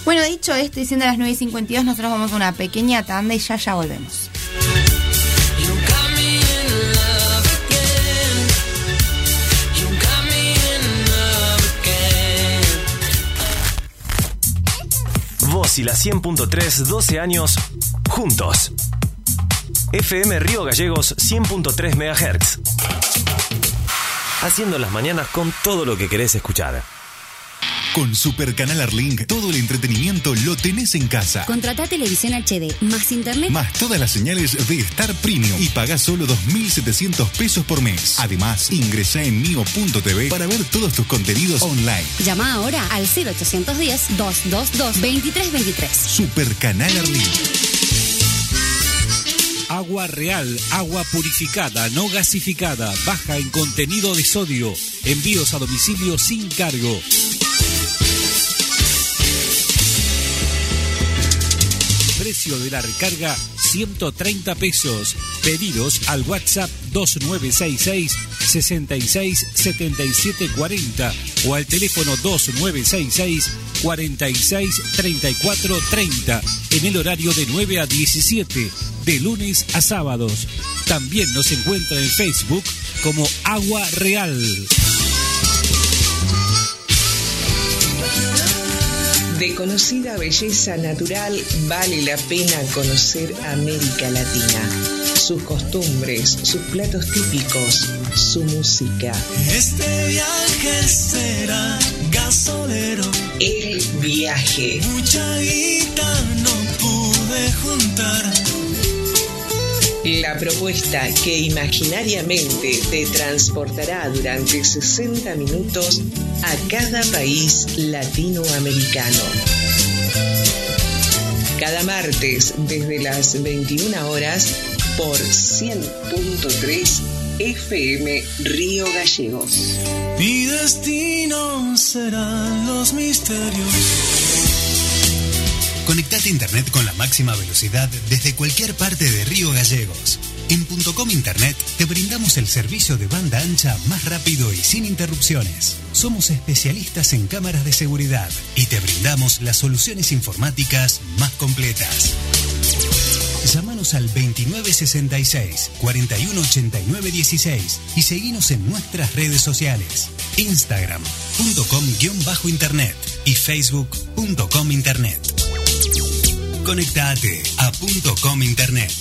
Bueno, dicho esto, y siendo las 9 y 52, nosotros vamos a una pequeña tanda y ya ya volvemos. Vos y la 100.3, 12 años, juntos. FM Río Gallegos 100.3 MHz. Haciendo las mañanas con todo lo que querés escuchar. Con Super Canal Arlink, todo el entretenimiento lo tenés en casa. Contratá televisión HD más internet. Más todas las señales de Star Premium y pagás solo 2.700 pesos por mes. Además, ingresá en mio.tv para ver todos tus contenidos online. Llama ahora al 0810-222-2323. Super Canal Arlink. Agua real, agua purificada, no gasificada, baja en contenido de sodio. Envíos a domicilio sin cargo. Precio de la recarga 130 pesos. Pedidos al WhatsApp 2966 66 77 40 o al teléfono 2966 46 34 30 en el horario de 9 a 17 de lunes a sábados. También nos encuentra en Facebook como Agua Real. De conocida belleza natural vale la pena conocer América Latina, sus costumbres, sus platos típicos, su música. Este viaje será gasolero. El viaje. Mucha guita no pude juntar. La propuesta que imaginariamente te transportará durante 60 minutos a cada país latinoamericano. Cada martes desde las 21 horas por 100.3 FM Río Gallegos. Mi destino serán los misterios. Conectate a internet con la máxima velocidad desde cualquier parte de Río Gallegos. En .com Internet te brindamos el servicio de banda ancha más rápido y sin interrupciones. Somos especialistas en cámaras de seguridad y te brindamos las soluciones informáticas más completas. Llámanos al 2966 418916 y seguinos en nuestras redes sociales. Instagram.com-internet y Facebook.com Internet. Conectate a .com Internet.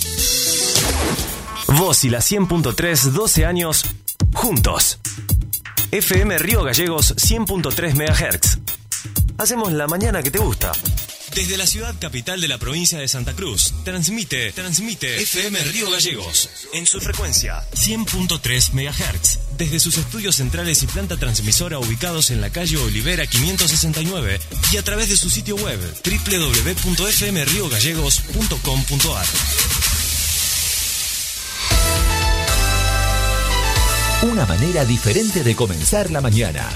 Vos y la 100.3, 12 años, juntos. FM Río Gallegos 100.3 MHz. Hacemos la mañana que te gusta. Desde la ciudad capital de la provincia de Santa Cruz, transmite, transmite FM Río Gallegos en su frecuencia 100.3 MHz. Desde sus estudios centrales y planta transmisora ubicados en la calle Olivera 569 y a través de su sitio web www.fmriogallegos.com.ar. Una manera diferente de comenzar la mañana.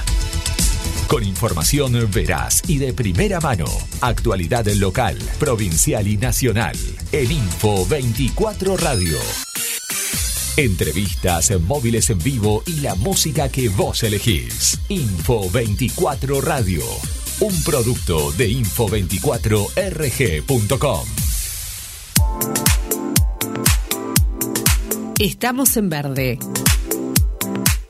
Con información veraz y de primera mano. Actualidad local, provincial y nacional. En Info 24 Radio. Entrevistas, móviles en vivo y la música que vos elegís. Info 24 Radio. Un producto de info24rg.com. Estamos en verde.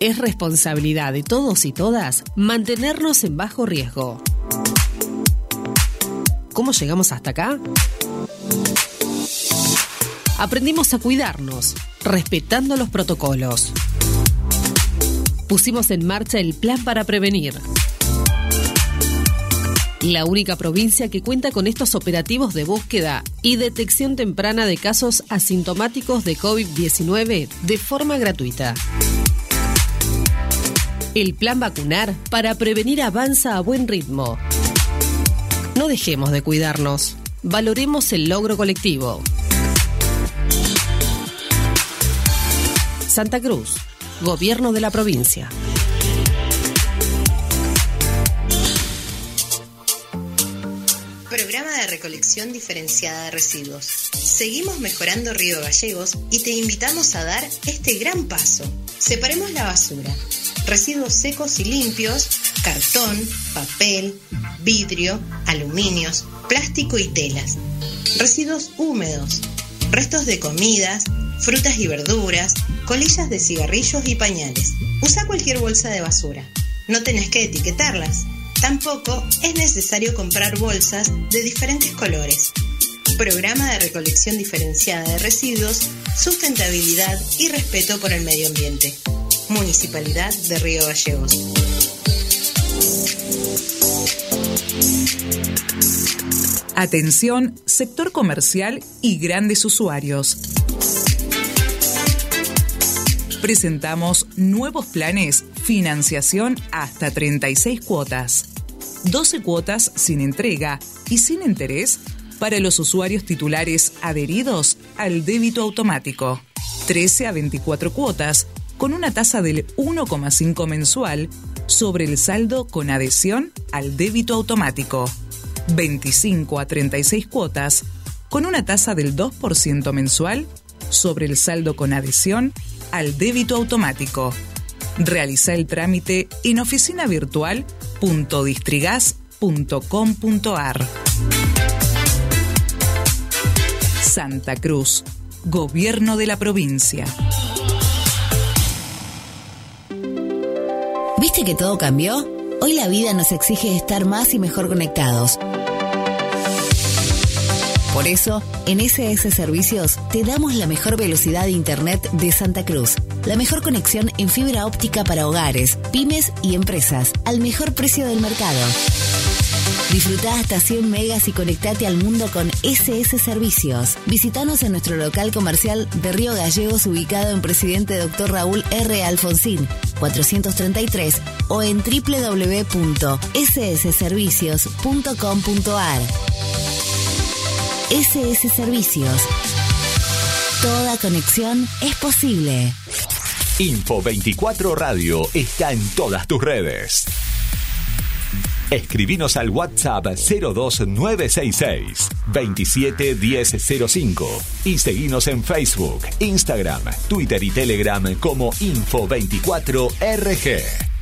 Es responsabilidad de todos y todas mantenernos en bajo riesgo. ¿Cómo llegamos hasta acá? Aprendimos a cuidarnos, respetando los protocolos. Pusimos en marcha el plan para prevenir. La única provincia que cuenta con estos operativos de búsqueda y detección temprana de casos asintomáticos de COVID-19 de forma gratuita. El plan vacunar para prevenir avanza a buen ritmo. No dejemos de cuidarnos. Valoremos el logro colectivo. Santa Cruz, Gobierno de la provincia. Programa de recolección diferenciada de residuos. Seguimos mejorando Río Gallegos y te invitamos a dar este gran paso. Separemos la basura. Residuos secos y limpios, cartón, papel, vidrio, aluminios, plástico y telas. Residuos húmedos, restos de comidas, frutas y verduras, colillas de cigarrillos y pañales. Usa cualquier bolsa de basura. No tenés que etiquetarlas. Tampoco es necesario comprar bolsas de diferentes colores. Programa de recolección diferenciada de residuos, sustentabilidad y respeto por el medio ambiente. Municipalidad de Río Gallegos. Atención, sector comercial y grandes usuarios. Presentamos nuevos planes, financiación hasta 36 cuotas. 12 cuotas sin entrega y sin interés para los usuarios titulares adheridos al débito automático. 13 a 24 cuotas con una tasa del 1,5 mensual sobre el saldo con adhesión al débito automático. 25 a 36 cuotas con una tasa del 2% mensual sobre el saldo con adhesión al débito automático. Realiza el trámite en oficinavirtual.distrigas.com.ar. Santa Cruz, Gobierno de la provincia. ¿Viste que todo cambió? Hoy la vida nos exige estar más y mejor conectados. Por eso, en SS Servicios te damos la mejor velocidad de Internet de Santa Cruz, la mejor conexión en fibra óptica para hogares, pymes y empresas, al mejor precio del mercado. Disfruta hasta 100 megas y conectate al mundo con SS Servicios. Visítanos en nuestro local comercial de Río Gallegos ubicado en Presidente Dr. Raúl R. Alfonsín, 433 o en www.ssservicios.com.ar. SS Servicios. Toda conexión es posible. Info 24 Radio está en todas tus redes. Escribinos al WhatsApp 02966 271005 y seguinos en Facebook, Instagram, Twitter y Telegram como Info24RG.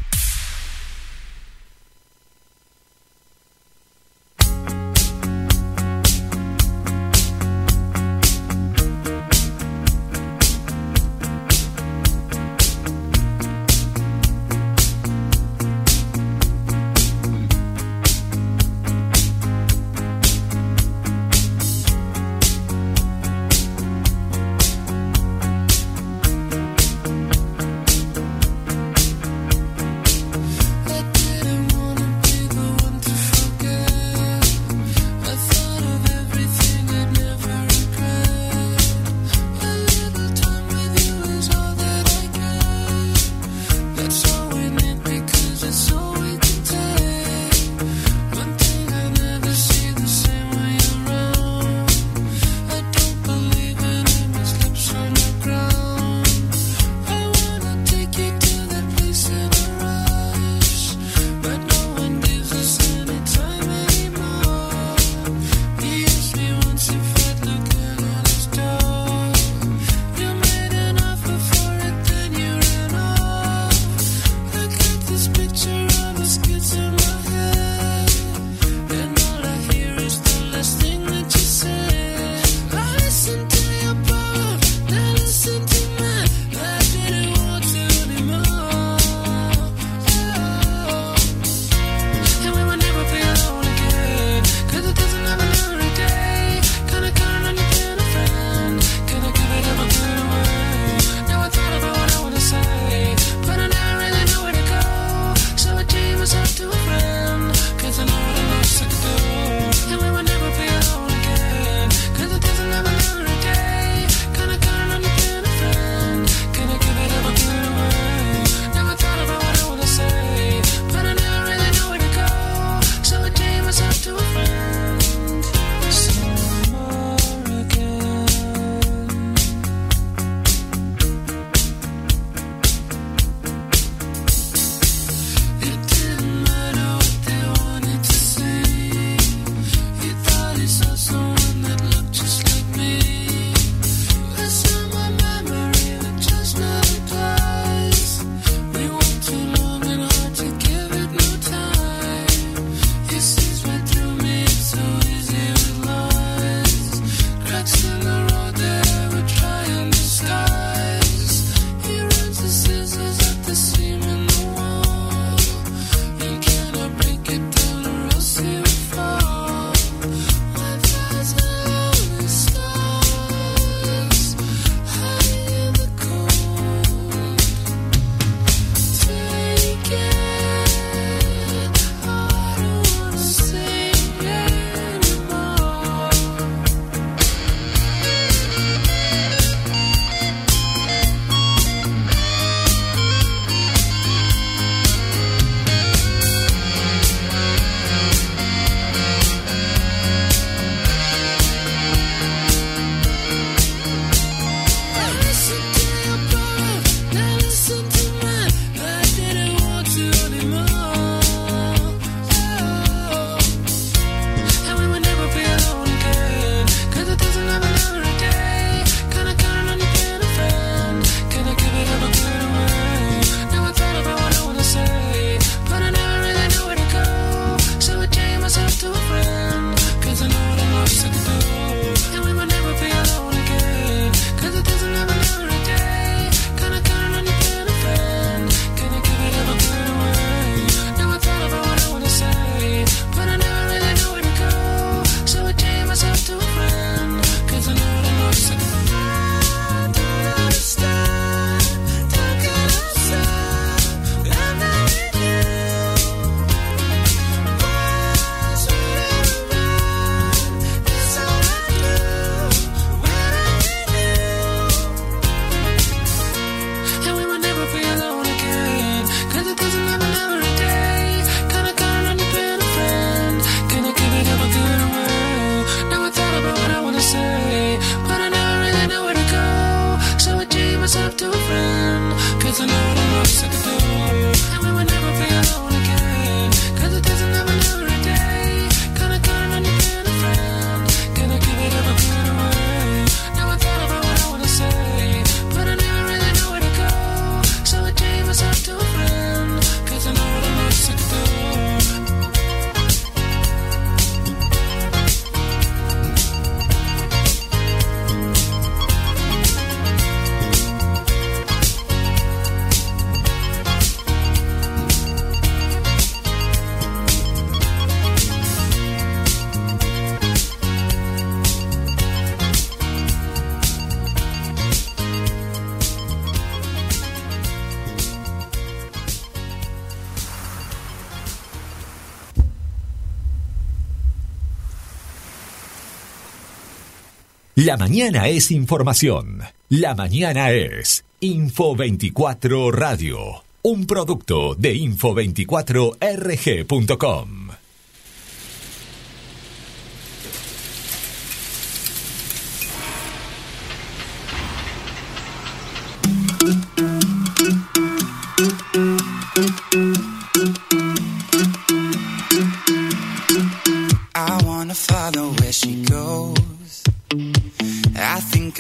La mañana es información. La mañana es Info 24 Radio. Un producto de info24rg.com.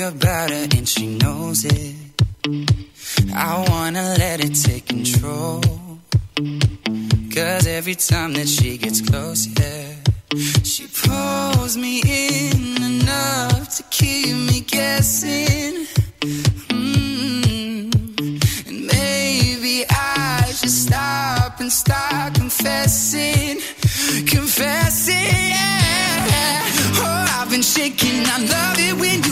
about her and she knows it. I wanna let it take control. Cause every time that she gets close, yeah, she pulls me in enough to keep me guessing. Mm. And maybe I should stop and start confessing, confessing. Yeah. Oh, I've been shaking. I love it when you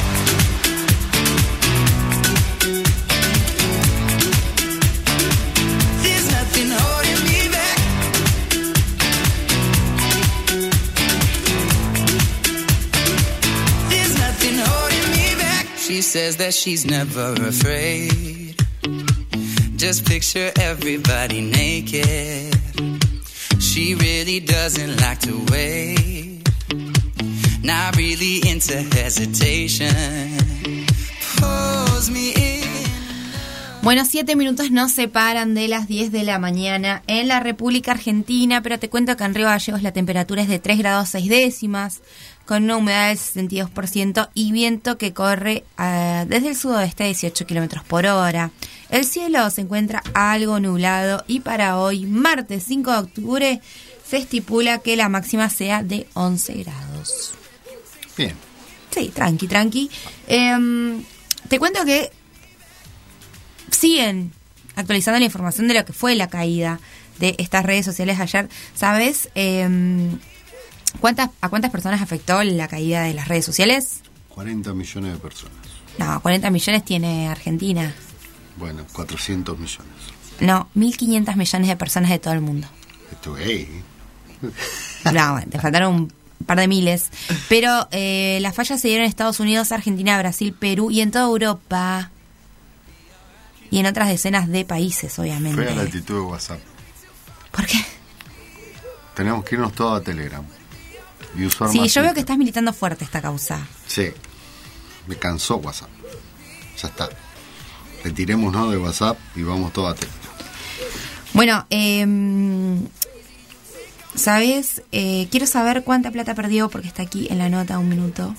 Says that she's never afraid. Just picture everybody naked. She really doesn't like to wait. Not really into hesitation. Pulls me in. Bueno, siete minutos nos separan de las 10 de la mañana en la República Argentina, pero te cuento que en Río Gallegos la temperatura es de 3 grados 6 décimas, con una humedad del 62% y viento que corre ah, desde el sudoeste a 18 kilómetros por hora. El cielo se encuentra algo nublado y para hoy, martes 5 de octubre, se estipula que la máxima sea de 11 grados. Bien. Sí, tranqui, tranqui. Em, te cuento que siguen actualizando la información de lo que fue la caída de estas redes sociales ayer. ¿Sabes em, cuántas, a cuántas personas afectó la caída de las redes sociales? 40 millones de personas. No, 40 millones tiene Argentina. Bueno, 400 millones. No, 1.500 millones de personas de todo el mundo. Esto gay. No, te faltaron un par de miles. Pero eh, las fallas se dieron en Estados Unidos, Argentina, Brasil, Perú y en toda Europa. Y en otras decenas de países, obviamente. Fea la actitud de WhatsApp. ¿Por qué? Tenemos que irnos todos a Telegram. Y usar Sí, más yo veo que estás militando fuerte esta causa. Sí. Me cansó WhatsApp. Ya está. Retirémonos de WhatsApp y vamos todos a Telegram. Bueno, eh, ¿sabes? Eh, quiero saber cuánta plata perdió porque está aquí en la nota un minuto.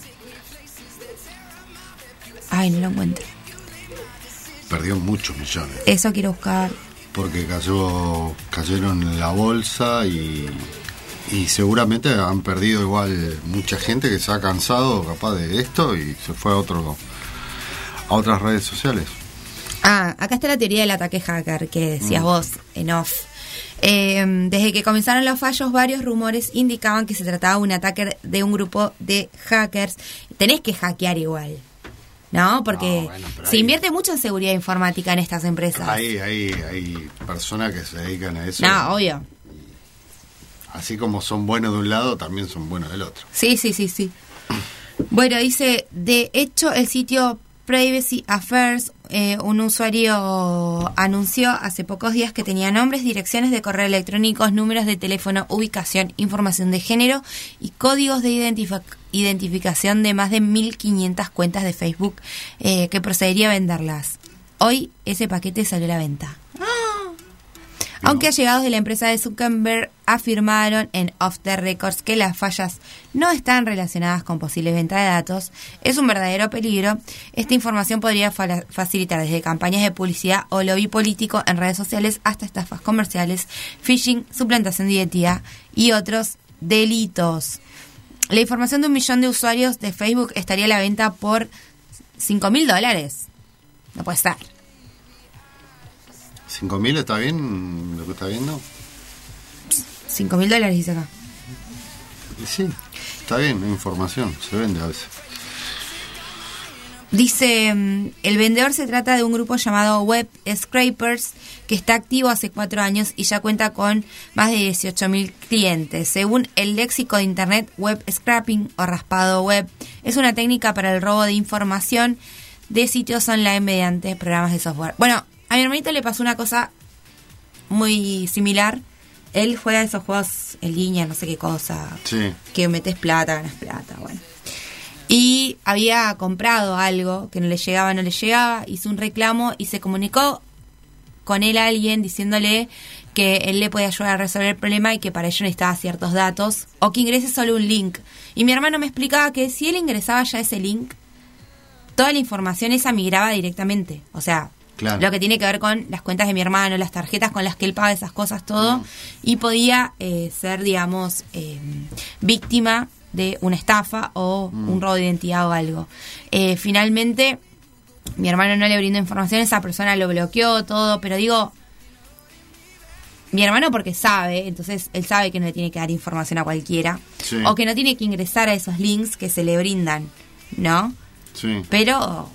Ay, no lo encuentro. Perdió muchos millones. Eso quiero buscar. Porque cayó, cayeron en la bolsa y, y seguramente han perdido igual mucha gente que se ha cansado capaz de esto y se fue a otro a otras redes sociales. Ah, acá está la teoría del ataque hacker que decías Mm. vos en off. Eh, desde que comenzaron los fallos, varios rumores indicaban que se trataba de un ataque de un grupo de hackers. Tenés que hackear igual, ¿no? Porque se ahí- invierte mucho en seguridad informática en estas empresas. Hay, hay, hay personas que se dedican a eso. No, obvio. Así como son buenos de un lado, también son buenos del otro. Sí, sí, sí, sí. Bueno, dice, de hecho, el sitio Privacy Affairs, eh, un usuario anunció hace pocos días que tenía nombres, direcciones de correo electrónicos, números de teléfono, ubicación, información de género y códigos de identificación de más de 1.500 cuentas de Facebook eh, que procedería a venderlas. Hoy ese paquete salió a la venta. Aunque allegados de la empresa de Zuckerberg afirmaron en Off the Records que las fallas no están relacionadas con posible venta de datos, es un verdadero peligro. Esta información podría fa- facilitar desde campañas de publicidad o lobby político en redes sociales hasta estafas comerciales, phishing, suplantación de identidad y otros delitos. La información de un millón de usuarios de Facebook estaría a la venta por 5 mil dólares. No puede estar. ¿5.000 está bien lo que está viendo? 5 mil dólares dice acá. Sí, está bien, información, se vende a veces. Dice, mm, el vendedor se trata de un grupo llamado Web Scrapers que está activo hace cuatro años y ya cuenta con más de 18.000 clientes. Según el léxico de Internet, Web Scrapping o raspado web es una técnica para el robo de información de sitios online mediante programas de software. Bueno, a mi hermanito le pasó una cosa muy similar. Él juega esos juegos en línea, no sé qué cosa, Sí. que metes plata, ganas plata, bueno. Y había comprado algo que no le llegaba, no le llegaba, hizo un reclamo y se comunicó con él alguien diciéndole que él le podía ayudar a resolver el problema y que para ello necesitaba ciertos datos o que ingrese solo un link. Y mi hermano me explicaba que si él ingresaba ya ese link, toda la información esa migraba directamente. O sea, Claro. lo que tiene que ver con las cuentas de mi hermano, las tarjetas con las que él paga esas cosas, todo, y podía eh, ser, digamos, eh, víctima de una estafa o un robo de identidad o algo. Eh, finalmente, mi hermano no le brindó información, esa persona lo bloqueó, todo, pero digo, mi hermano porque sabe, entonces él sabe que no le tiene que dar información a cualquiera, Sí. o que no tiene que ingresar a esos links que se le brindan, ¿no? Sí. Pero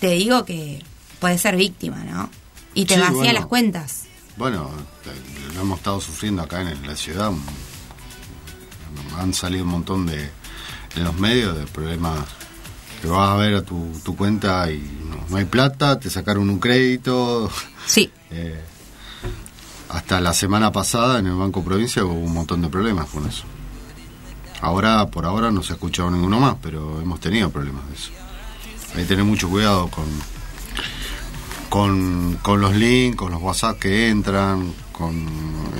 te digo que puede ser víctima, ¿no? Y te Sí, vacía bueno. las cuentas. Bueno, lo hemos estado sufriendo acá en la ciudad. Han salido un montón de en los medios de problemas que vas a ver a tu, tu cuenta y no, no hay plata, te sacaron un crédito. Sí. Eh, hasta la semana pasada en el Banco Provincia hubo un montón de problemas con eso. Ahora, por ahora no se ha escuchado ninguno más, pero hemos tenido problemas de eso. Hay que tener mucho cuidado con, con, con los links, con los WhatsApp que entran, con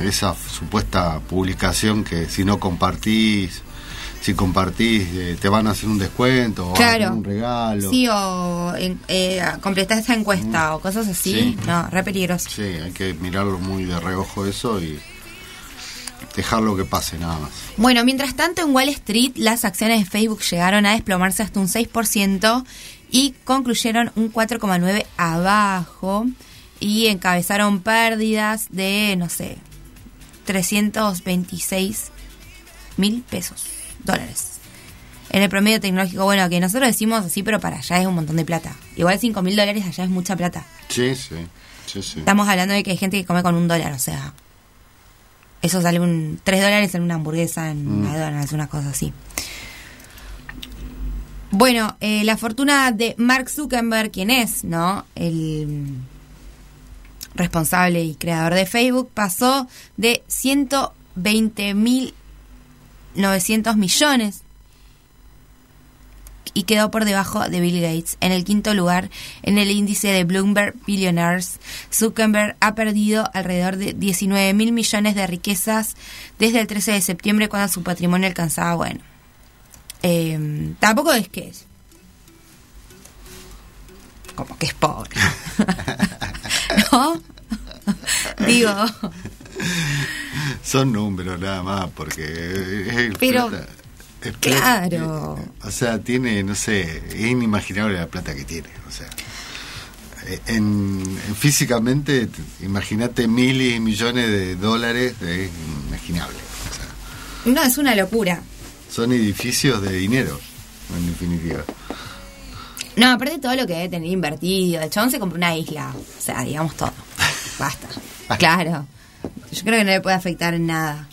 esa supuesta publicación que si no compartís, si compartís eh, te van a hacer un descuento o Claro. un regalo. Sí, o eh, completar esta encuesta o cosas así. Sí. No, re peligroso. Sí, hay que mirarlo muy de reojo eso y dejarlo que pase nada más. Bueno, mientras tanto en Wall Street las acciones de Facebook llegaron a desplomarse hasta un 6% y concluyeron un 4,9 abajo y encabezaron pérdidas de, no sé, 326 mil pesos, dólares. En el promedio tecnológico, bueno, que nosotros decimos así, pero para allá es un montón de plata. Igual 5 mil dólares allá es mucha plata. Sí, sí, sí, sí. Estamos hablando de que hay gente que come con un dólar, o sea, eso sale un 3 dólares en una hamburguesa en Mm. Una cosa así. Bueno, eh, la fortuna de Mark Zuckerberg, quien es, ¿no? El responsable y creador de Facebook, pasó de 120.900 millones y quedó por debajo de Bill Gates. En el quinto lugar, en el índice de Bloomberg Billionaires, Zuckerberg ha perdido alrededor de 19 mil millones de riquezas desde el 13 de septiembre, cuando su patrimonio alcanzaba, bueno, eh, tampoco es que es como que es pobre. ¿No? Digo, Son números nada más, porque es Pero, plata. Es plata. claro. O sea, tiene, no sé, es inimaginable la plata que tiene. O sea, eh, en, en físicamente, imagínate miles y millones de dólares, es inimaginable. O sea, no, es una locura. Son edificios de dinero, en definitiva. No, aparte de todo lo que debe tener invertido. El chabón se compró una isla. O sea, digamos todo. Basta. Claro. Yo creo que no le puede afectar en nada.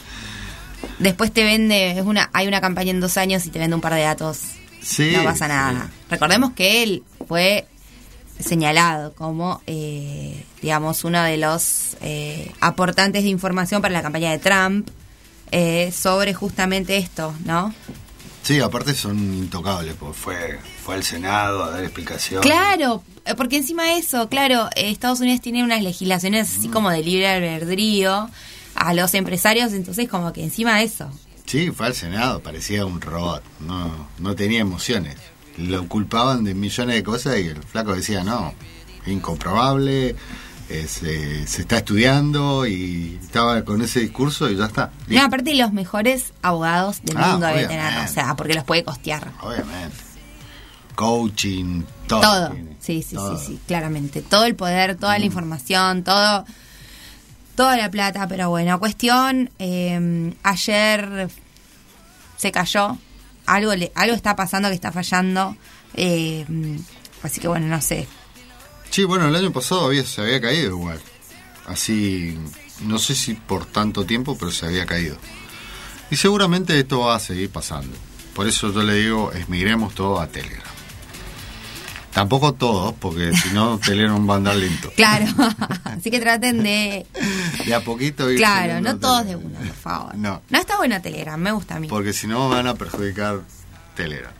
Después te vende, es una, hay una campaña en dos años y te vende un par de datos. Sí, no pasa nada. Recordemos que él fue señalado como, eh, digamos, uno de los eh, aportantes de información para la campaña de Trump eh, sobre justamente esto, ¿no? Sí, aparte son intocables, porque fue, fue al Senado a dar explicaciones. Claro, eh, porque encima de eso, claro, eh, Estados Unidos tiene unas legislaciones así como de libre albedrío a los empresarios, entonces como que encima de eso. Sí, fue al Senado, parecía un robot, no, no tenía emociones. Lo culpaban de millones de cosas y el flaco decía, no, incomprobable, eh, se, se está estudiando y estaba con ese discurso y ya está. No, aparte los mejores abogados del Ah, mundo debe obviamente. tener, o sea, porque los puede costear. Obviamente. Coaching, todo. Todo. tiene. Sí, sí, Todo. sí, sí, claramente. Todo el poder, toda Mm. la información, todo, toda la plata, pero bueno, cuestión, eh, ayer se cayó, algo, le, algo está pasando que está fallando. eh, Así que bueno, no sé. Sí, bueno, el año pasado había, se había caído igual. Así, no sé si por tanto tiempo, pero se había caído. Y seguramente esto va a seguir pasando. Por eso yo le digo, esmigremos todo a Telegram. Tampoco todos, porque si no, Telegram va a andar lento. Claro. Así que traten de. De a poquito ir Claro, no todos de una, por favor. No, No está bueno Telegram, me gusta a mí. porque si no van a perjudicar Telegram.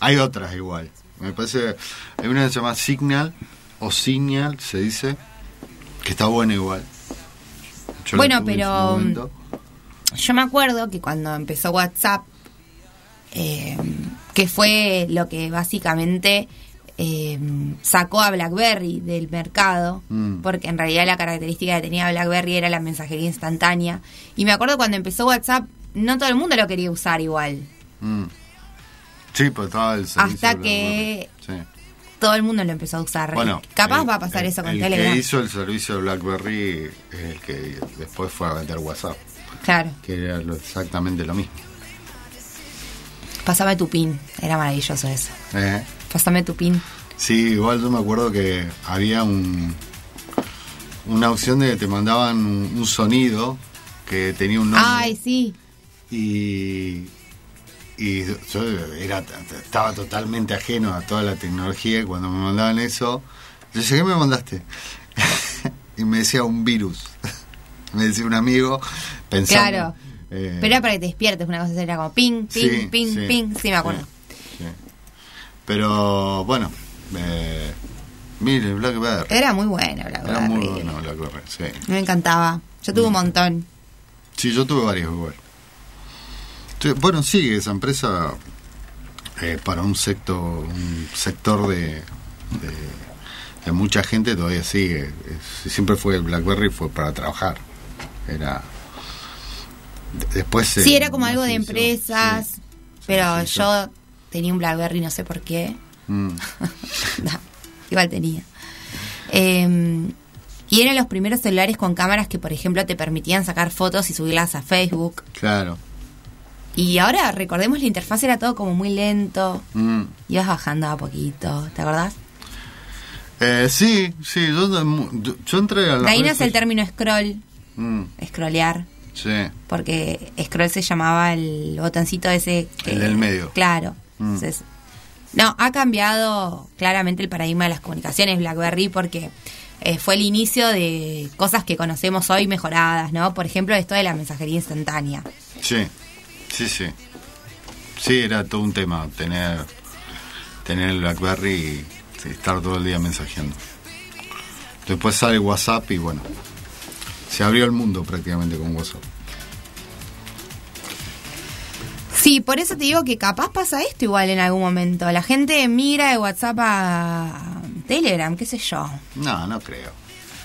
Hay otras igual. Me parece, hay una que se llama Signal, o Signal, se dice, que está buena igual. Yo Bueno, pero, momento. Yo me acuerdo que cuando empezó WhatsApp, eh, que fue lo que básicamente eh, sacó a BlackBerry del mercado, Mm. porque en realidad la característica que tenía BlackBerry era la mensajería instantánea. Y me acuerdo cuando empezó WhatsApp, no todo el mundo lo quería usar igual. Mm. Sí, pues estaba el Hasta que. Todo el mundo lo empezó a usar. Bueno, Capaz el- va a pasar el- eso con el Telegram. que hizo el servicio de BlackBerry es el que después fue a vender WhatsApp, Claro, que era exactamente lo mismo. pásame tu pin. Era maravilloso eso. ¿Eh? Pásame tu pin. Sí, igual yo me acuerdo que había un una opción de que te mandaban un, un sonido que tenía un nombre Ay, sí. y y yo era estaba totalmente ajeno a toda la tecnología y cuando me mandaban eso yo ¿qué me mandaste? y me decía un virus me decía un amigo pensando Claro. eh, Pero era para que te despiertes, una cosa era como ping, ping, Sí, ping, sí, ping. Sí, me acuerdo. sí. pero bueno eh, mire BlackBerry Era muy buena BlackBerry. Era muy bueno BlackBerry, sí. Me encantaba. Yo tuve un montón. Sí, yo tuve varios igual. Sí, Bueno, sigue esa empresa eh, para un sector, un sector de, de, de mucha gente todavía sigue. Es- siempre fue el BlackBerry fue para trabajar. Era de- después Sí, era como algo de empresas. pero sí, yo tenía un Blackberry, no sé por qué. Mm. Igual tenía. Eh, y eran los primeros celulares con cámaras que, por ejemplo, te permitían sacar fotos y subirlas a Facebook. Claro. Y ahora, recordemos, la interfaz era todo como muy lento. Mm. Ibas bajando a poquito, ¿te acordás? Eh, sí, sí, yo, yo- entré a la ahí nace el término scroll, Mm, scrollear. sí. porque scroll se llamaba el botoncito ese que, El del medio. claro Mm. Entonces, no ha cambiado claramente el paradigma de las comunicaciones BlackBerry porque eh, fue el inicio de cosas que conocemos hoy mejoradas no por ejemplo esto de la mensajería instantánea Sí, sí, sí. Sí, era todo un tema tener tener el BlackBerry y estar todo el día mensajeando. Después sale WhatsApp y bueno, se abrió el mundo prácticamente con WhatsApp. sí por eso te digo que capaz pasa esto igual en algún momento la gente mira de WhatsApp a Telegram qué sé yo No, no creo.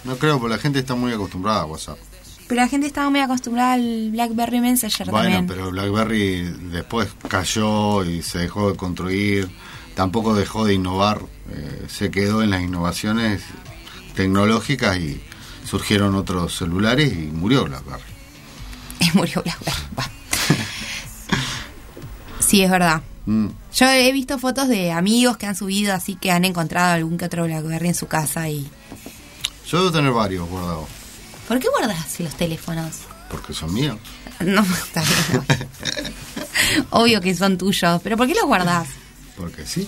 No creo, porque la gente está muy acostumbrada a WhatsApp. Pero la gente estaba muy acostumbrada al BlackBerry Messenger Bueno, también pero BlackBerry después cayó y se dejó de construir, tampoco dejó de innovar, eh, se quedó en las innovaciones tecnológicas y surgieron otros celulares y murió BlackBerry. y murió BlackBerry Bueno. sí es verdad Mm. Yo he visto fotos de amigos que han subido así que han encontrado algún que otro BlackBerry en su casa y... Yo debo tener varios guardados, ¿Por qué guardas los teléfonos? porque son míos. No, está bien. Obvio que son tuyos, pero ¿por qué los guardás? Porque sí.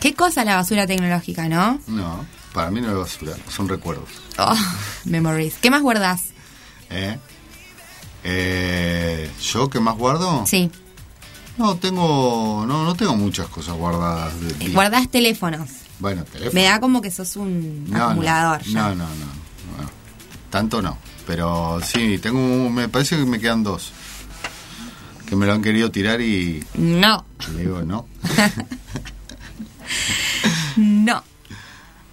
¿Qué cosa la basura tecnológica, no? No, para mí no es basura, son recuerdos. Oh, memories. ¿Qué más guardás? ¿Eh? Eh, ¿Yo qué más guardo? Sí. No, tengo. No, no tengo muchas cosas guardadas. de- Guardás teléfonos. Bueno, teléfono. Me da como que sos un No, no, acumulador. ya. No, no, no. Tanto no. Pero sí, tengo. Me parece que me quedan dos. Que me lo han querido tirar y. No, Le digo, no. no.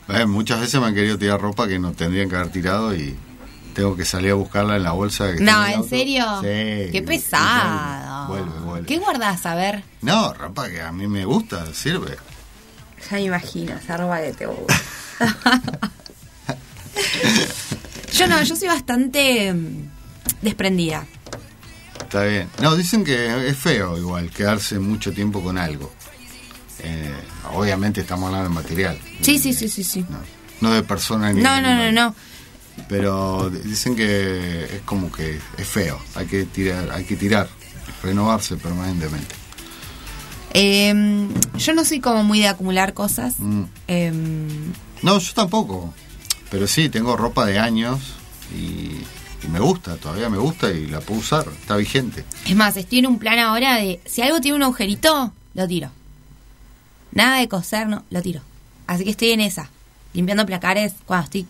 Eh, muchas veces me han querido tirar ropa que no tendrían que haber tirado y tengo que salir a buscarla en la bolsa. Que No, ¿en serio? Sí. Qué pesado. Vuelve, vuelve. ¿Qué guardás? A ver. No, ropa que a mí me gusta, sirve. Ya me imagino, esa ropa que te gusta. yo no, yo soy bastante mm, desprendida. Está bien. No, dicen que es feo igual quedarse mucho tiempo con algo. Eh, obviamente estamos hablando de material, Sí, sí, sí, sí, sí. no de persona ni No, no, no, no. Pero dicen que es como que es feo, hay que tirar, hay que tirar, renovarse permanentemente. Eh, yo no soy como muy de acumular cosas. Mm. Eh, No, yo tampoco. Pero sí, tengo ropa de años y, y me gusta, todavía me gusta y la puedo usar, está vigente. es más, estoy en un plan ahora de si algo tiene un agujerito, lo tiro. Nada de coser, no, lo tiro. Así que estoy en esa. Limpiando placares cuando estoy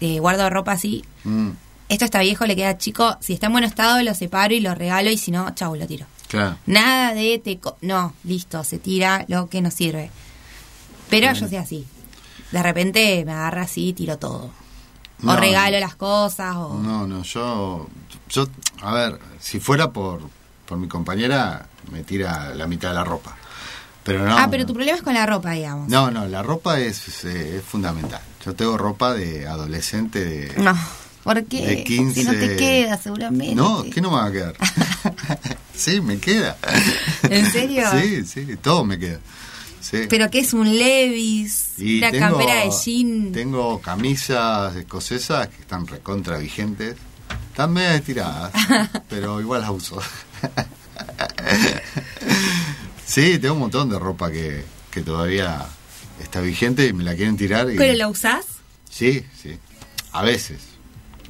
eh, guardo ropa así. Mm, Esto está viejo, le queda chico. Si está en buen estado, lo separo y lo regalo. Y si no, chau, lo tiro. claro. Nada de te No, listo, se tira lo que no sirve. Pero Bien. yo soy así. De repente me agarra así y tiro todo. No, o regalo las cosas. O... No, no, yo, yo, a ver, si fuera por, por mi compañera, me tira la mitad de la ropa. Pero no. ah, pero tu problema es con la ropa, digamos. No, no, la ropa es, es, eh, es fundamental. Yo tengo ropa de adolescente de... No, ¿por qué? De 15. Si no te queda, seguramente. No, ¿qué no me va a quedar? sí, me queda. ¿En serio? Sí, sí, todo me queda. Sí. ¿Pero qué es un Levis? Y una tengo- campera de jean. Tengo camisas escocesas que están recontra vigentes. Están medio estiradas, pero igual las uso. sí, tengo un montón de ropa que, que todavía está vigente y me la quieren tirar. Y... ¿Pero la usás? Sí, sí. A veces.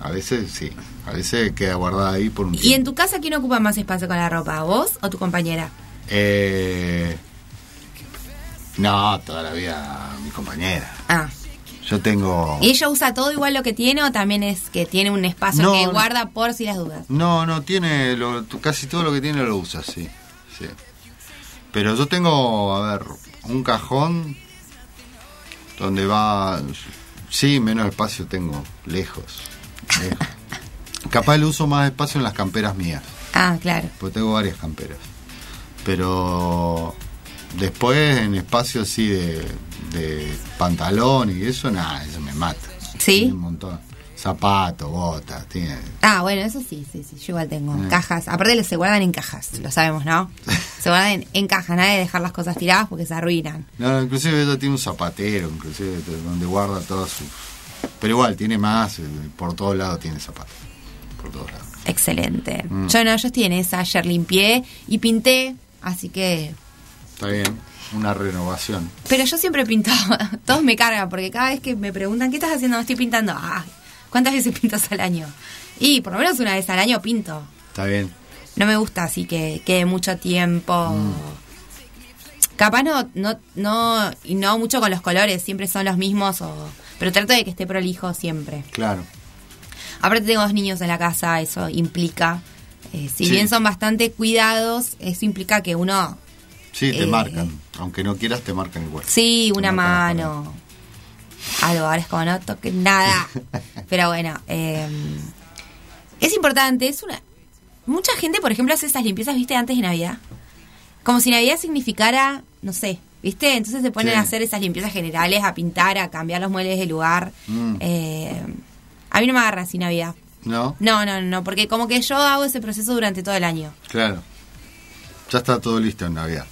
A veces sí. A veces queda guardada ahí por un ¿Y en tu casa quién ocupa más espacio con la ropa? ¿Vos o tu compañera? Eh, no, toda la vida mi compañera. Ah. Yo tengo... ¿Y ella usa todo igual lo que tiene o también es que tiene un espacio No, que guarda por si las dudas? No, no, tiene lo- casi todo lo que tiene lo usa, sí, sí. Pero yo tengo, a ver, un cajón donde va, sí, menos espacio tengo, lejos. lejos. Capaz le uso más espacio en las camperas mías, Ah, claro. porque tengo varias camperas. Pero después en espacio así de, de pantalón y eso, nada, eso me mata. ¿Sí? Tiene un montón. Zapatos, botas, tiene... Ah, bueno, eso sí, sí, sí. Yo igual tengo Mm. cajas. Aparte, se guardan en cajas, lo sabemos, ¿no? Se guardan en, en cajas, nada de dejar las cosas tiradas porque se arruinan. No, no, inclusive ella tiene un zapatero, inclusive de- donde guarda todas sus... Pero igual, tiene más, eh, por todos lados tiene zapatos. Por todos lados. Excelente. Mm. Yo no, yo estoy en esa. Ayer limpié y pinté, así que. Está bien, una renovación. Pero yo siempre pinto. Todos me cargan porque cada vez que me preguntan, ¿qué estás haciendo? Estoy pintando. Ah, ¿cuántas veces pintas al año? Y por lo menos una vez al año pinto. Está bien. No me gusta así que quede mucho tiempo. Mm. Capaz no, no, no, y no mucho con los colores, siempre son los mismos, o, pero trato de que esté prolijo siempre. Claro. Aparte tengo dos niños en la casa, eso implica, eh, si Sí. bien son bastante cuidados, eso implica que uno, Sí, te Eh, marcan. Aunque no quieras, te marcan igual. sí, una mano, algo, ahora es como no toquen nada. pero bueno, eh, es importante, es una... Mucha gente, por ejemplo, hace esas limpiezas, viste, antes de Navidad. Como si Navidad significara, no sé, ¿viste? Entonces se ponen Sí. a hacer esas limpiezas generales, a pintar, a cambiar los muebles de lugar. Mm. Eh, a mí no me agarra así Navidad. ¿No? No, no, no, porque como que yo hago ese proceso durante todo el año. Claro. Ya está todo listo en Navidad,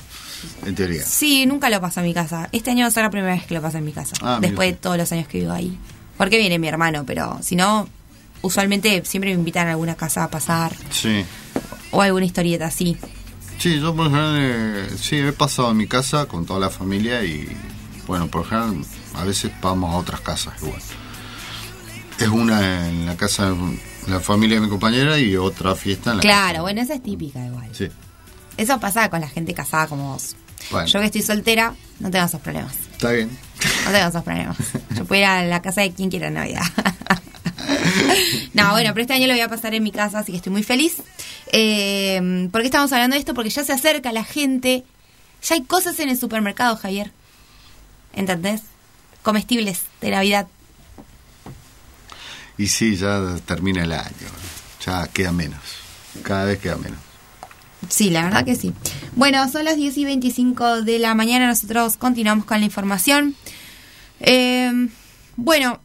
en teoría. Sí, nunca lo paso en mi casa. Este año va a ser la primera vez que lo paso en mi casa. Ah, después de todos los años que vivo ahí. Porque viene mi hermano, pero si no, usualmente siempre me invitan a alguna casa a pasar. Sí. O alguna historieta así. Sí, yo por general, eh, sí, he pasado en mi casa con toda la familia y, bueno, por general, a veces vamos a otras casas igual. Es una en la casa de la familia de mi compañera y otra fiesta en la Claro, bueno, esa es típica igual. casa. Sí. Eso pasa con la gente casada como vos. Bueno. Yo que estoy soltera, no tengo esos problemas. Está bien. No tengo esos problemas. Yo puedo ir a la casa de quien quiera en Navidad. no, bueno, pero este año lo voy a pasar en mi casa, así que estoy muy feliz. Eh, ¿Por qué estamos hablando de esto? Porque ya se acerca la gente. Ya hay cosas en el supermercado, Javier. ¿Entendés? Comestibles de Navidad. Y sí, ya termina el año. Ya queda menos. Cada vez queda menos. Sí, la verdad que sí. Bueno, son las 10 y 25 de la mañana. Nosotros continuamos con la información. Eh, bueno,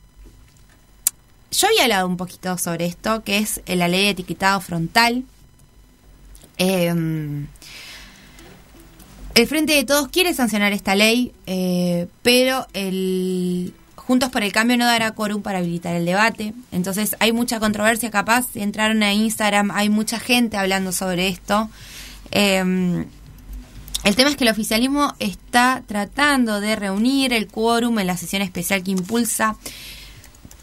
yo había hablado un poquito sobre esto, que es la ley de etiquetado frontal. Eh, El Frente de Todos quiere sancionar esta ley, eh, pero el Juntos por el Cambio no dará quórum para habilitar el debate. Entonces hay mucha controversia, capaz. Si entraron a Instagram, hay mucha gente hablando sobre esto. Eh, el tema es que el oficialismo está tratando de reunir el quórum en la sesión especial que impulsa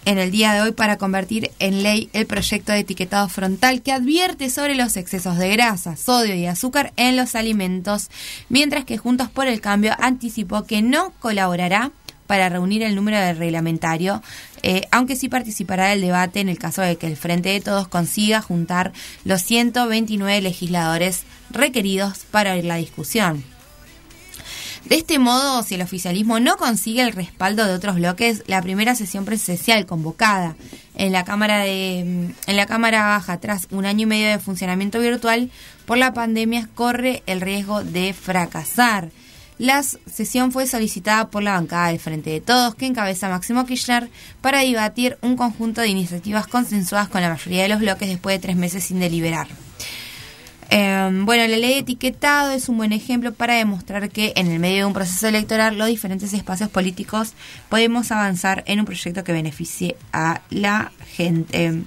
en el día de hoy para convertir en ley el proyecto de etiquetado frontal que advierte sobre los excesos de grasa, sodio y azúcar en los alimentos, mientras que Juntos por el Cambio anticipó que no colaborará para reunir el número del reglamentario, eh, aunque sí participará del debate en el caso de que el Frente de Todos consiga juntar los 129 legisladores requeridos para abrir la discusión. De este modo, si el oficialismo no consigue el respaldo de otros bloques, la primera sesión presencial convocada en la Cámara de en la Cámara Baja tras un año y medio de funcionamiento virtual por la pandemia corre el riesgo de fracasar. La sesión fue solicitada por la bancada del Frente de Todos, que encabeza Máximo Kirchner, para debatir un conjunto de iniciativas consensuadas con la mayoría de los bloques después de tres meses sin deliberar. Eh, bueno, la ley de etiquetado es un buen ejemplo para demostrar que en el medio de un proceso electoral los diferentes espacios políticos podemos avanzar en un proyecto que beneficie a la gente.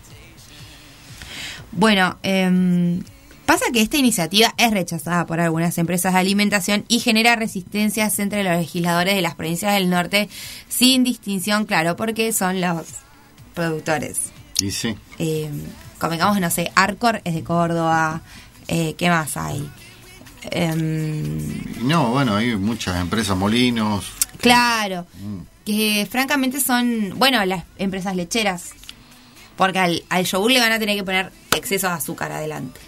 Bueno, eh, pasa que esta iniciativa es rechazada por algunas empresas de alimentación y genera resistencias entre los legisladores de las provincias del norte sin distinción, claro, porque son los productores. Y sí. Eh, convengamos, no sé, Arcor es de Córdoba, eh, ¿qué más hay? Em, no, bueno, hay muchas empresas, molinos. claro, Mm. que francamente son, bueno, las empresas lecheras, porque al, al yogur le van a tener que poner exceso de azúcar adelante.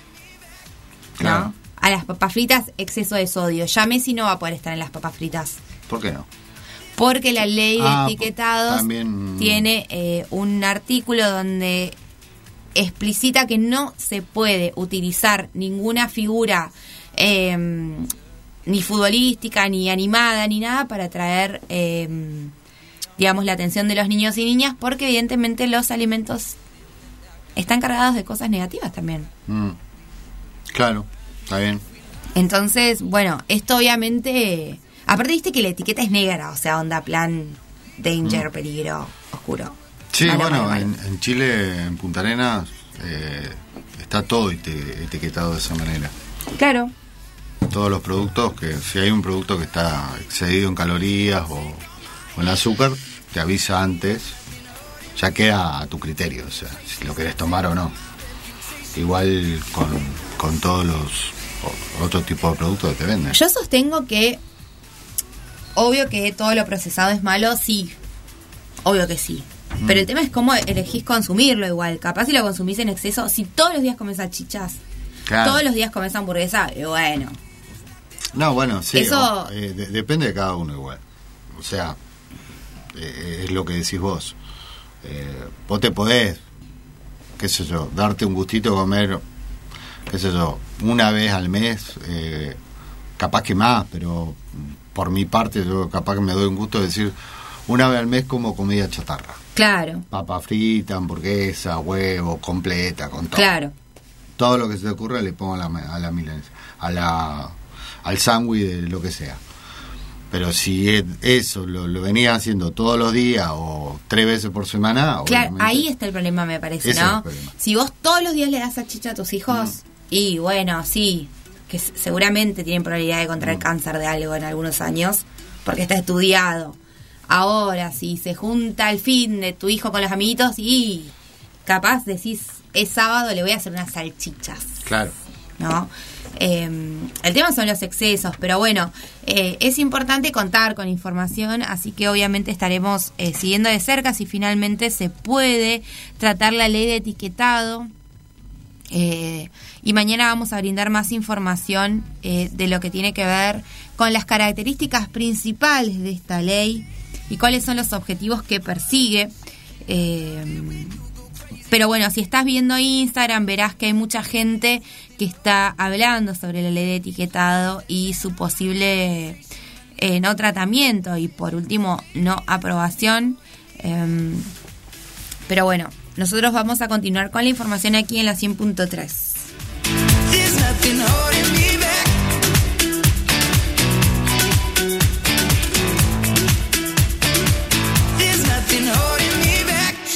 Claro. A las papas fritas, exceso de sodio. Ya Messi no va a poder estar en las papas fritas. ¿Por qué no? Porque la ley de Ah, etiquetados también- tiene eh, un artículo donde explicita que no se puede utilizar ninguna figura eh, ni futbolística, ni animada, ni nada para atraer, eh, digamos, la atención de los niños y niñas, porque evidentemente los alimentos están cargados de cosas negativas también. Mm. Claro, está bien. Entonces, bueno, esto obviamente... Aparte viste que la etiqueta es negra, o sea, onda plan danger, peligro, oscuro. Sí, bueno. En, en Chile, en Punta Arenas, eh, está todo etiquetado de esa manera. Claro. Todos los productos, que si hay un producto que está excedido en calorías o, o en azúcar, te avisa antes, ya queda a tu criterio, o sea, si lo querés tomar o no. Igual con, con todos los o- otros tipos de productos que te venden. Yo sostengo que, obvio que todo lo procesado es malo, sí. Obvio que sí. Mm. Pero el tema es cómo elegís consumirlo igual. Capaz si lo consumís en exceso, si todos los días comes salchichas, Claro. todos los días comes hamburguesa, y bueno. No, bueno, sí. Eso- o- eh, de- depende de cada uno igual. O sea, eh, es lo que decís vos. Eh, vos te podés, qué sé yo, darte un gustito comer, qué sé yo, una vez al mes, eh, capaz que más, pero por mi parte yo capaz que me doy un gusto de decir, una vez al mes como comida chatarra. Claro, Papa frita, hamburguesa, huevo, completa, con todo claro. todo lo que se te ocurra le pongo a la, a la milanesa, a la, al sándwich de lo que sea. Pero si es- eso lo, lo venía haciendo todos los días o tres veces por semana, Claro, ahí está el problema, me parece, ¿no? Si vos todos los días le das salchicha a tus hijos, y bueno, sí, que seguramente tienen probabilidad de contraer cáncer de algo en algunos años, porque está estudiado. Ahora, si se junta el fin de tu hijo con los amiguitos y capaz decís, es sábado, le voy a hacer unas salchichas. Claro. ¿no? Eh, el tema son los excesos, pero bueno, eh, es importante contar con información, así que obviamente estaremos eh, siguiendo de cerca si finalmente se puede tratar la ley de etiquetado. Eh, y mañana vamos a brindar más información de lo que tiene que ver con las características principales de esta ley y cuáles son los objetivos que persigue. Pero bueno, si estás viendo Instagram, verás que hay mucha gente que está hablando sobre la ley de etiquetado y su posible eh, no tratamiento y por último no aprobación. Em, pero bueno, nosotros vamos a continuar con la información aquí en la 100.3.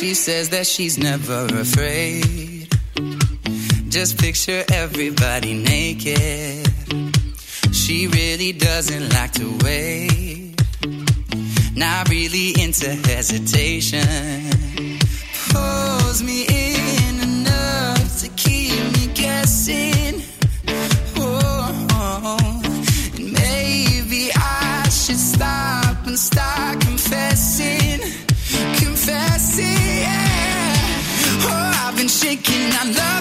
She says that she's never afraid. Just picture everybody naked. She really doesn't like to wait. Not really into hesitation. Pulls me in enough to keep me guessing. Oh, and maybe I should stop and start confessing. Confessing, yeah. Oh, I've been shaking. I love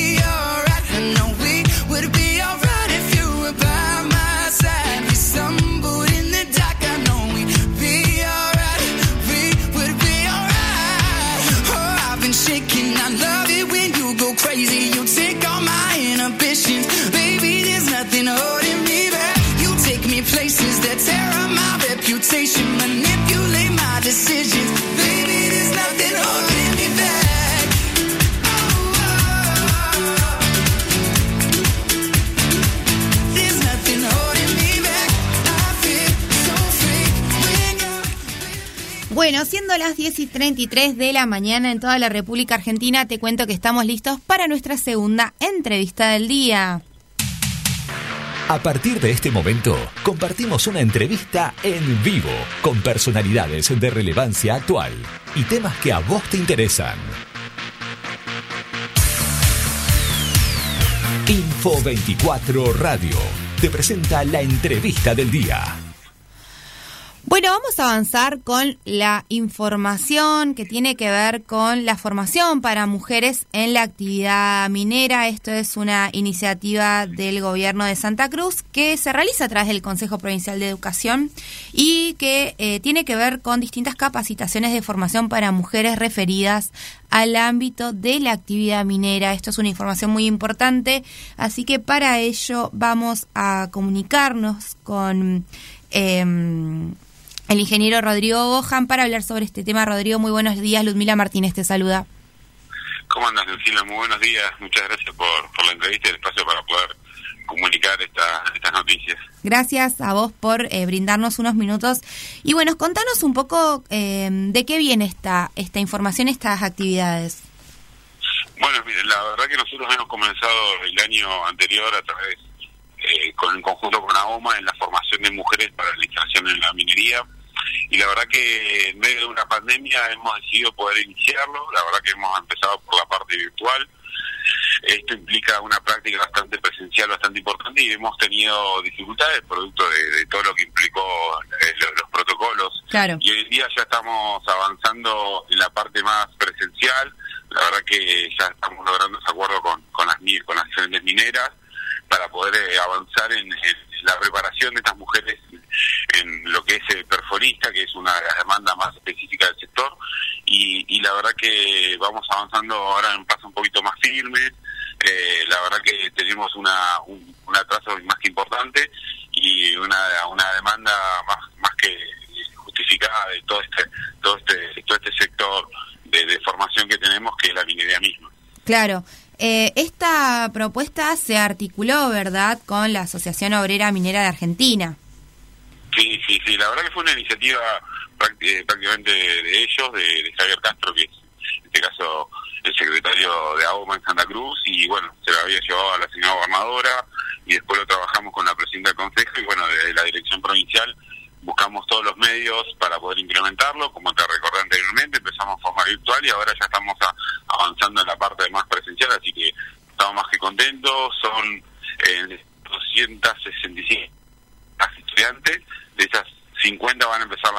Bueno, siendo las 10 y 33 de la mañana en toda la República Argentina, te cuento que estamos listos para nuestra segunda entrevista del día. A partir de este momento, compartimos una entrevista en vivo con personalidades de relevancia actual y temas que a vos te interesan. Info 24 Radio te presenta la entrevista del día. Bueno, vamos a avanzar con la información que tiene que ver con la formación para mujeres en la actividad minera. Esto es una iniciativa del gobierno de Santa Cruz que se realiza a través del Consejo Provincial de Educación y que eh, tiene que ver con distintas capacitaciones de formación para mujeres referidas al ámbito de la actividad minera. Esto es una información muy importante, así que para ello vamos a comunicarnos con... em, el ingeniero Rodrigo Gohan para hablar sobre este tema. Rodrigo, muy buenos días. Ludmila Martínez te saluda. ¿Cómo andas, Lucila? Muy buenos días. Muchas gracias por, por la entrevista y el espacio para poder comunicar esta, estas noticias. Gracias a vos por eh, brindarnos unos minutos. Y bueno, contanos un poco eh, de qué viene esta, esta información, estas actividades. Bueno, mire, la verdad que nosotros hemos comenzado el año anterior a través, eh, con en conjunto con AOMA, en la formación de mujeres para la instalación en la minería. Y la verdad que en medio de una pandemia hemos decidido poder iniciarlo. La verdad que hemos empezado por la parte virtual. Esto implica una práctica bastante presencial, bastante importante y hemos tenido dificultades producto de, de todo lo que implicó eh, lo- los protocolos. Claro. Y hoy en día ya estamos avanzando en la parte más presencial. La verdad que ya estamos logrando ese acuerdo con, con, las, con las diferentes mineras para poder eh, avanzar en, en la preparación de estas mujeres en lo que es eh, perforista, que es una de las demandas más específicas del sector. Y, y la verdad que vamos avanzando ahora en un paso un poquito más firme. Eh, la verdad que tenemos una, un, un atraso más que importante y una, una demanda más, más que justificada de todo este todo este todo este sector de, de formación que tenemos que es la minería misma. Claro. Eh, esta propuesta se articuló, ¿verdad?, con la Asociación Obrera Minera de Argentina. Sí, sí, sí, la verdad que fue una iniciativa eh, prácticamente de, de ellos, de, de Javier Castro, que es en este caso el secretario de AOMA en Santa Cruz, y bueno, se lo había llevado a la señora gobernadora, y después lo trabajamos con la presidenta del Consejo, y bueno, desde la dirección provincial buscamos todos los medios para poder implementarlo, como te recordé anteriormente, empezamos en forma virtual y ahora ya estamos a- avanzando en la parte más presencial, así que estamos más que contentos, son eh, 265 estudiantes, de esas 50 van a empezar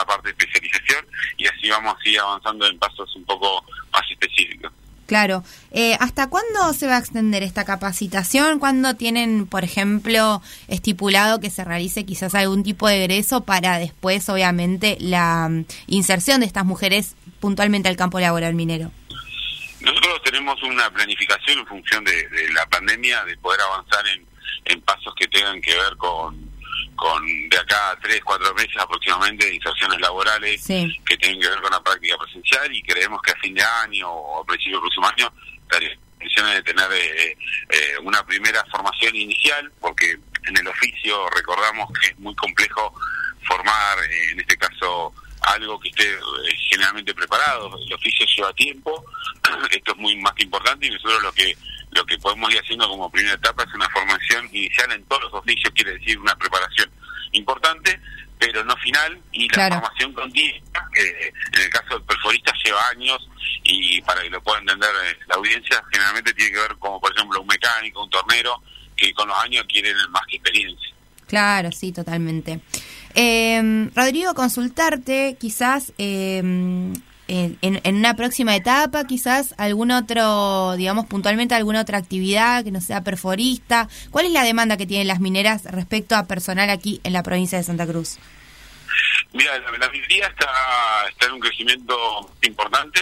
y vamos a seguir avanzando en pasos un poco más específicos. Claro. Eh, ¿Hasta cuándo se va a extender esta capacitación? ¿Cuándo tienen, por ejemplo, estipulado que se realice quizás algún tipo de egreso para después, obviamente, la mm, inserción de estas mujeres puntualmente al campo laboral minero? Nosotros tenemos una planificación en función de, de la pandemia de poder avanzar en, en pasos que tengan que ver con, con de acá a tres, cuatro meses aproximadamente de inserciones laborales que tienen que ver con la práctica presencial y creemos que a fin de año o a principio del próximo año la intención es de tener eh, eh, una primera formación inicial porque en el oficio recordamos que es muy complejo formar, eh, en este caso, algo que esté eh, generalmente preparado. El oficio lleva tiempo, esto es muy más que importante y nosotros lo que lo que podemos ir haciendo como primera etapa es una formación inicial en todos los oficios, quiere decir una preparación importante, pero no final, y la Claro. formación continua, eh, en el caso del perforista lleva años, y para que lo pueda entender eh, la audiencia, generalmente tiene que ver como por ejemplo un mecánico, un tornero, que con los años quieren más que experiencia. Claro, sí, totalmente. Eh, Rodrigo, consultarte quizás eh, en, en una próxima etapa, quizás algún otro, digamos puntualmente alguna otra actividad que no sea perforista. ¿Cuál es la demanda que tienen las mineras respecto a personal aquí en la provincia de Santa Cruz? Mira, la, la minería está, está en un crecimiento importante.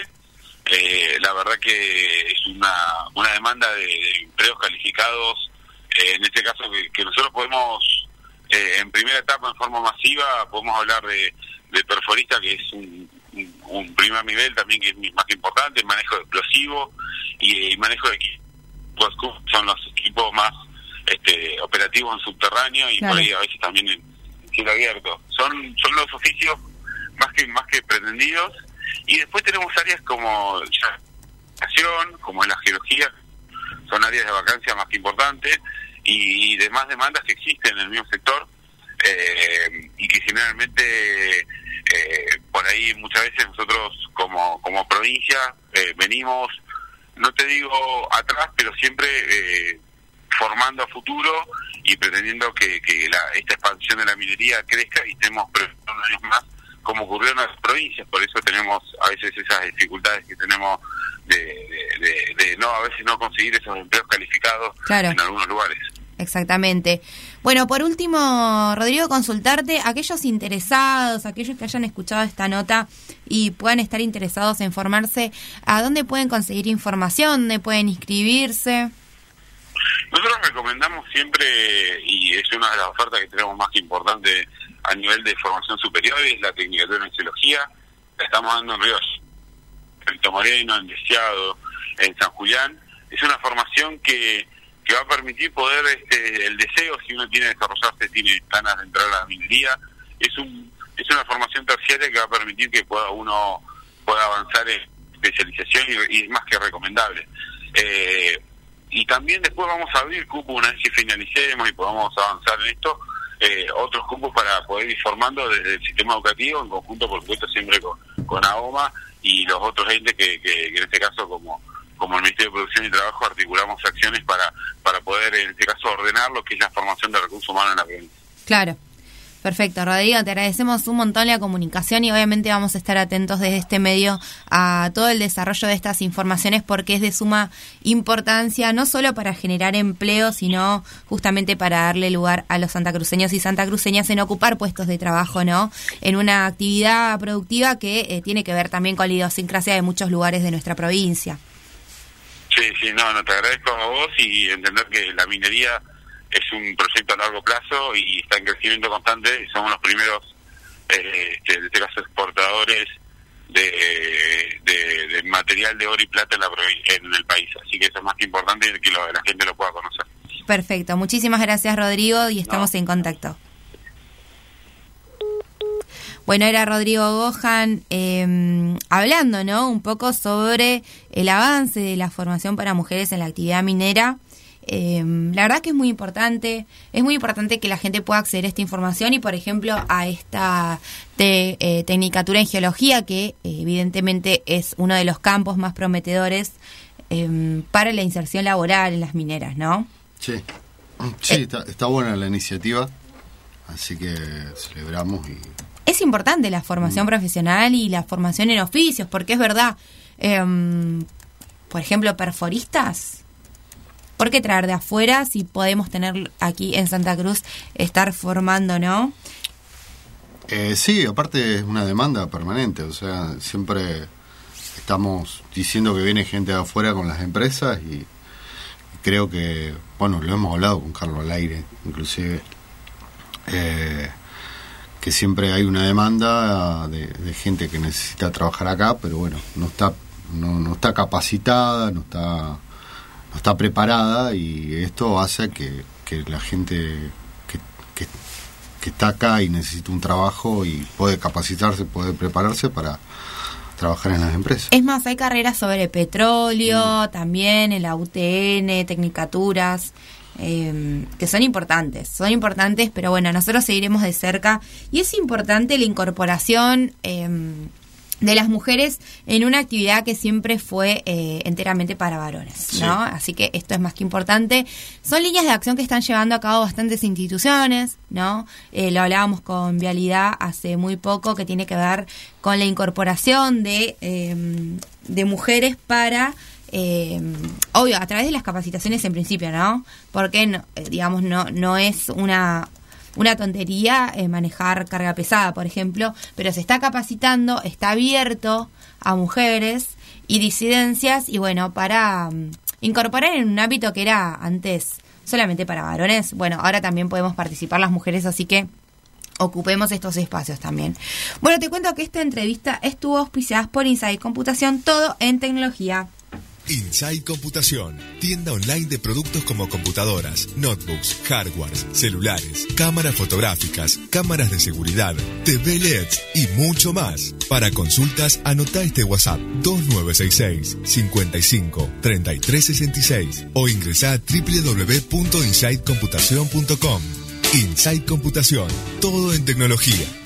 Eh, la verdad que es una, una demanda de, empleos calificados, eh, en este caso que, que nosotros podemos, eh, en primera etapa, en forma masiva, podemos hablar de, de perforista, que es un, un- un primer nivel también que es más que importante, manejo de explosivo y, eh, manejo de equipos, son los equipos más este, operativos en subterráneo y Claro. por ahí a veces también en cielo abierto. Son, son los oficios más que más que pretendidos y después tenemos áreas como ya como la geología, son áreas de vacancia más que importantes y, demás demandas que existen en el mismo sector eh, y que generalmente eh, por ahí muchas veces nosotros como, como provincia eh, venimos, no te digo atrás, pero siempre eh, formando a futuro y pretendiendo que, que la- esta expansión de la minería crezca y estemos años más como ocurrió en las provincias, por eso tenemos a veces esas dificultades que tenemos de, de- de- de no a veces no conseguir esos empleos calificados Claro. en algunos lugares. Exactamente. Bueno, por último, Rodrigo, consultarte aquellos interesados, aquellos que hayan escuchado esta nota y puedan estar interesados en formarse, ¿a dónde pueden conseguir información? ¿Dónde pueden inscribirse? Nosotros recomendamos siempre, y es una de las ofertas que tenemos más importante a nivel de formación superior, es la Tecnicatura en Geología. La estamos dando en Ríos, en Moreno, en Deseado, en San Julián. Es una formación que, que va a permitir poder, este, el deseo, si uno tiene desarrollarse, tiene ganas de entrar a la minería, es, un, es una formación terciaria que va a permitir que pueda uno pueda avanzar en especialización y, es más que recomendable. Eh, y también después vamos a abrir cupos una vez que finalicemos y podamos avanzar en esto, eh, otros cupos para poder ir formando desde el sistema educativo, en conjunto, por supuesto, siempre con, con AOMA y los otros entes que- que en este caso, como, como el Ministerio de Producción y Trabajo, articulamos acciones para, para poder, en este caso, ordenar lo que es la formación de recursos humanos en la provincia. Claro. Perfecto, Rodrigo, te agradecemos un montón la comunicación y obviamente vamos a estar atentos desde este medio a todo el desarrollo de estas informaciones porque es de suma importancia no solo para generar empleo, sino justamente para darle lugar a los santacruceños y santacruceñas en ocupar puestos de trabajo, ¿no? En una actividad productiva que eh, tiene que ver también con la idiosincrasia de muchos lugares de nuestra provincia. Sí, sí, no, no, te agradezco a vos y entender que la minería es un proyecto a largo plazo y está en crecimiento constante y somos los primeros, eh, este, en este caso, exportadores de, de- de material de oro y plata en, la en el país. Así que eso es más que importante que lo- la gente lo pueda conocer. Perfecto, muchísimas gracias Rodrigo y estamos en contacto. Bueno, era Rodrigo Gohan eh, hablando, ¿no? Un poco sobre el avance de la formación para mujeres en la actividad minera. Eh, la verdad que es muy importante, es muy importante que la gente pueda acceder a esta información y, por ejemplo, a esta te- eh, tecnicatura en geología, que eh, evidentemente es uno de los campos más prometedores eh, para la inserción laboral en las mineras, ¿no? Sí, sí está, está buena la iniciativa, así que celebramos y Es importante la formación profesional y la formación en oficios, porque es verdad, em, por ejemplo, perforistas. ¿Por qué traer de afuera si podemos tener aquí en Santa Cruz, estar formando, no? Eh, sí, aparte es una demanda permanente, o sea, siempre estamos diciendo que viene gente de afuera con las empresas y creo que, bueno, lo hemos hablado con Carlos al aire, inclusive, eh, que siempre hay una demanda de, de gente que necesita trabajar acá, pero bueno, no está, no, no está capacitada, no está, no está preparada y esto hace que, que la gente que, que, que está acá y necesita un trabajo y puede capacitarse, puede prepararse para trabajar en las empresas. Es más, hay carreras sobre petróleo, también en la UTN, tecnicaturas, eh, que son importantes, son importantes, pero bueno, nosotros seguiremos de cerca y es importante la incorporación eh, de las mujeres en una actividad que siempre fue eh, enteramente para varones, ¿no? Así que esto es más que importante. Son líneas de acción que están llevando a cabo bastantes instituciones, ¿no? Eh, lo hablábamos con Vialidad hace muy poco, que tiene que ver con la incorporación de, eh, de mujeres para eh, obvio, a través de las capacitaciones en principio, ¿no? Porque, eh, digamos, no, no es una, una tontería eh, manejar carga pesada, por ejemplo, pero se está capacitando, está abierto a mujeres y disidencias y bueno, para mm, incorporar en un ámbito que era antes solamente para varones, bueno, ahora también podemos participar las mujeres, así que ocupemos estos espacios también. Bueno, te cuento que esta entrevista estuvo auspiciada por Inside Computación, todo en tecnología. Inside Computación, tienda online de productos como computadoras, notebooks, hardwares, celulares, cámaras fotográficas, cámaras de seguridad, TV LEDs y mucho más. Para consultas, anota este WhatsApp 2966 55 3366 o ingresa a www.insidecomputación.com. Inside Computación, todo en tecnología.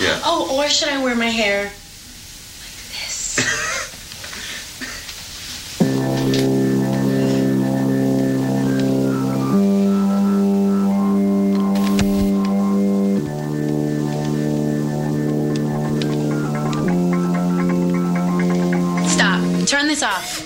Oh, or should I wear my hair like this? Stop. Turn this off.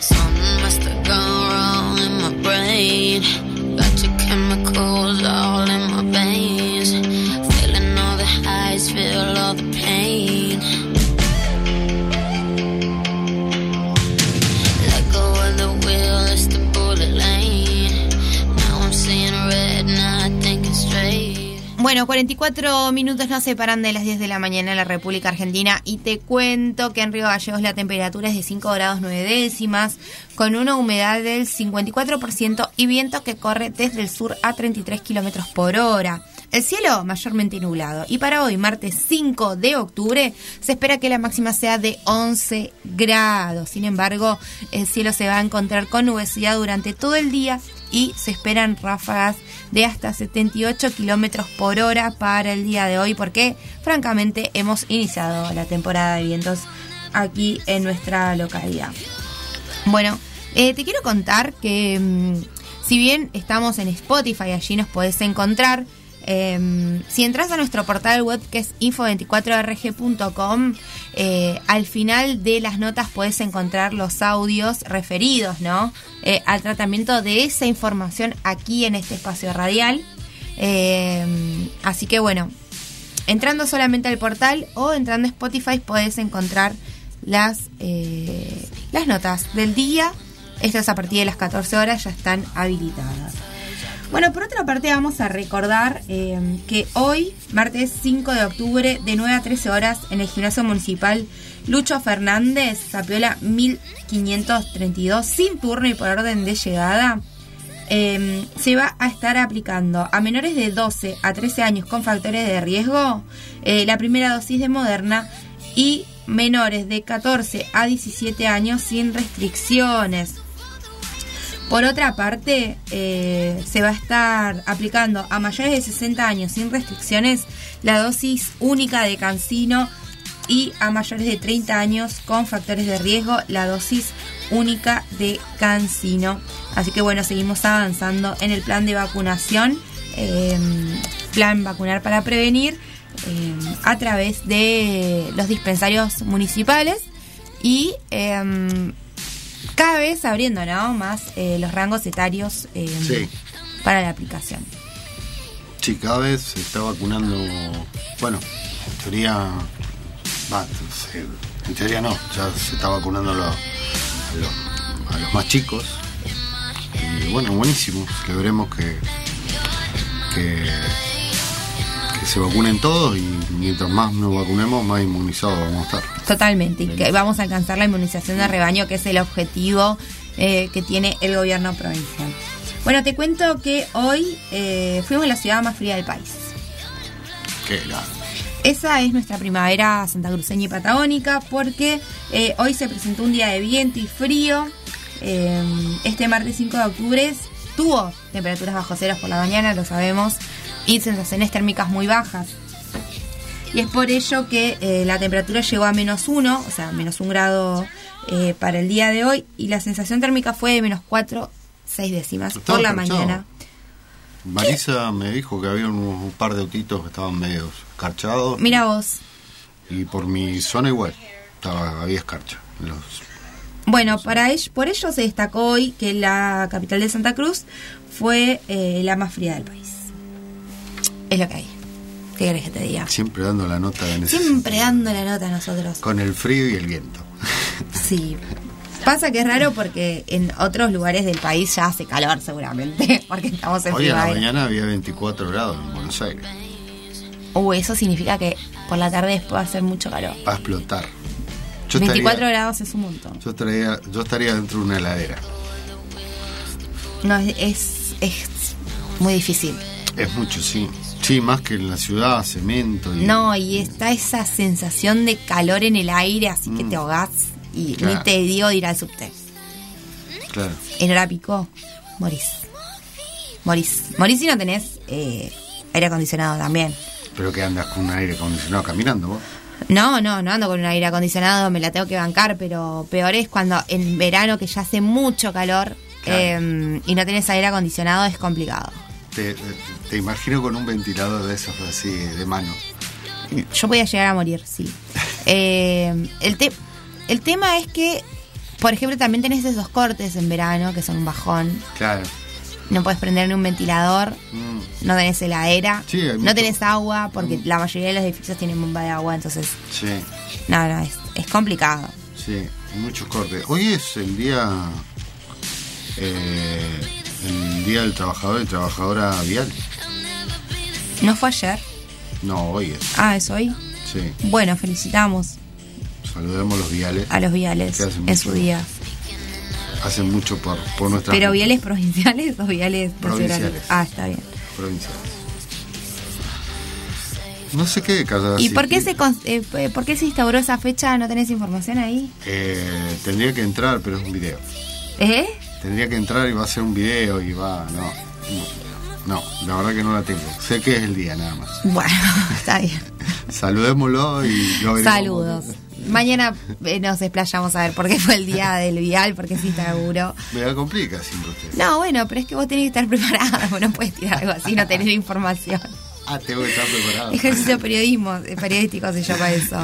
Bueno, 44 minutos nos separan de las 10 de la mañana en la República Argentina y te cuento que en Río Gallegos la temperatura es de 5 grados 9 décimas, con una humedad del 54% y viento que corre desde el sur a 33 kilómetros por hora. El cielo mayormente nublado y para hoy, martes 5 de octubre, se espera que la máxima sea de 11 grados. Sin embargo, el cielo se va a encontrar con nubosidad durante todo el día y se esperan ráfagas de hasta 78 kilómetros por hora para el día de hoy, porque francamente hemos iniciado la temporada de vientos aquí en nuestra localidad. Bueno, eh, te quiero contar que mm, si bien estamos en Spotify, allí nos podés encontrar. Eh, si entras a nuestro portal web que es info24rg.com, eh, al final de las notas puedes encontrar los audios referidos ¿no? Eh, al tratamiento de esa información aquí en este espacio radial. Eh, así que bueno, entrando solamente al portal o entrando a Spotify puedes encontrar las, eh, las notas del día. Estas a partir de las 14 horas ya están habilitadas. Bueno, por otra parte vamos a recordar eh, que hoy, martes 5 de octubre, de 9 a 13 horas, en el gimnasio municipal Lucho Fernández, Zapiola 1532, sin turno y por orden de llegada, eh, se va a estar aplicando a menores de 12 a 13 años con factores de riesgo eh, la primera dosis de Moderna y menores de 14 a 17 años sin restricciones. Por otra parte, eh, se va a estar aplicando a mayores de 60 años sin restricciones la dosis única de cancino y a mayores de 30 años con factores de riesgo la dosis única de cancino. Así que bueno, seguimos avanzando en el plan de vacunación eh, plan vacunar para prevenir eh, a través de los dispensarios municipales y eh, cada vez abriendo ¿no? más eh, los rangos etarios eh, Sí. para la aplicación. Sí, cada vez se está vacunando. Bueno, en teoría. va, se- en teoría no, ya se está vacunando a los, a los- a los más chicos. Y bueno, buenísimo. Que veremos que, que, que se vacunen todos y mientras más nos vacunemos, más inmunizados vamos a estar. Totalmente, y que vamos a alcanzar la inmunización de rebaño, que es el objetivo eh, que tiene el gobierno provincial. Bueno, te cuento que hoy eh, fuimos a la ciudad más fría del país. Qué grande. Esa es nuestra primavera santacruceña y patagónica porque eh, hoy se presentó un día de viento y frío. Eh, este martes 5 de octubre tuvo temperaturas bajo ceros por la mañana, lo sabemos, y sensaciones térmicas muy bajas. Y es por ello que eh, la temperatura llegó a menos 1, o sea, menos 1 grado eh, para el día de hoy, y la sensación térmica fue de menos 4, 6 décimas por la mañana. Marisa me dijo que había un, un par de autitos que estaban medio escarchados. Mira vos, Y por mi zona igual, estaba, había escarcha. Los, Bueno, para ell- por ello se destacó hoy que la capital de Santa Cruz fue eh, la más fría del país. Es lo que hay. ¿Qué querés que te diga? siempre dando la nota de. Siempre dando la nota a nosotros. Con el frío y el viento. Sí. Pasa que es raro porque en otros lugares del país ya hace calor seguramente, porque estamos en Hoy a la primavera. mañana había 24 grados en Buenos Aires. Uh, eso significa que por la tarde después va a hacer mucho calor. Va a explotar. Yo 24 estaría, grados es un montón. yo, estaría, yo estaría dentro de una heladera. No, es, es, es muy difícil. Es mucho, sí. Sí, más que en la ciudad, cemento y... No, y está esa sensación de calor en el aire, así que te ahogás. Y Mm. Claro. ni te digo de ir al subte. Claro. En hora pico, morís. Morís. Morís si no tenés eh, aire acondicionado también. Pero que andas con un aire acondicionado caminando vos. No, no, no ando con un aire acondicionado, me la tengo que bancar, pero peor es cuando en verano que ya hace mucho calor Claro. eh, y no tenés aire acondicionado, es complicado. Te, te imagino con un ventilador de esos así, de mano. Yo podía llegar a morir, sí. Eh, el, te- el tema es que, por ejemplo, también tenés esos cortes en verano que son un bajón. Claro. No puedes prender ni un ventilador, Mm, no tenés heladera, Sí, no mucho- tenés agua, porque la mayoría de los edificios tienen bomba de agua, entonces, sí, no, no, es, es complicado. sí, muchos cortes. Hoy es el día... eh, el día del trabajador y trabajadora vial. ¿No fue ayer? No, hoy es. Ah, es hoy. Sí. Bueno, felicitamos Saludemos los viales. a los viales en su día. Hacen mucho por, por nuestra ¿Pero viales provinciales o viales Provinciales. Ah, está bien. provinciales. No sé qué ¿Y por qué, se, eh, eh, por qué se instauró esa fecha? ¿No tenés información ahí? Eh, tendría que entrar, pero es un video. ¿Eh? Tendría que entrar y va a ser un video y va. No. No, no, la verdad que no la tengo. Sé que es el día nada más. Bueno, está bien. Saludémoslo y lo. Saludos. Mañana eh, nos desplayamos a ver por qué fue el día del vial, porque sí está seguro. Me la complica siempre usted. No, bueno, pero es que vos tenés que estar preparado, vos no puedes tirar algo así, no tener información. Ah, tengo que estar preparado. Ejercicio periodismo, eh, periodístico se llama eso.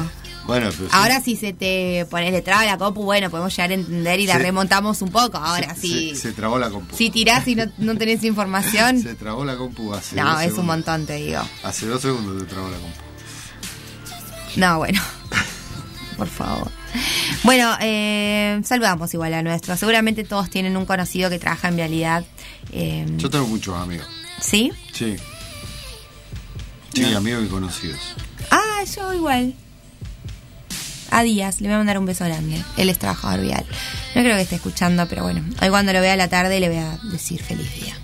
Bueno, pero Ahora si se te pone le traba la copu, bueno, podemos llegar a entender y la Se- remontamos un poco. Ahora se, sí. se, se trabó la compu. Si tirás y no, no tenés información, Se trabó la compu hace no, dos es un montón, te digo. Hace dos segundos se trabó la compu. No, bueno. Por favor. Bueno, eh, saludamos igual a nuestro. Seguramente todos tienen un conocido que trabaja en vialidad. Eh, Yo tengo muchos amigos. ¿Sí? Sí. Sí, amigos y conocidos. Ah, yo igual. A Díaz, le voy a mandar un beso grande. Él es trabajador vial. No creo que esté escuchando, pero bueno. Hoy cuando lo vea a la tarde le voy a decir feliz día.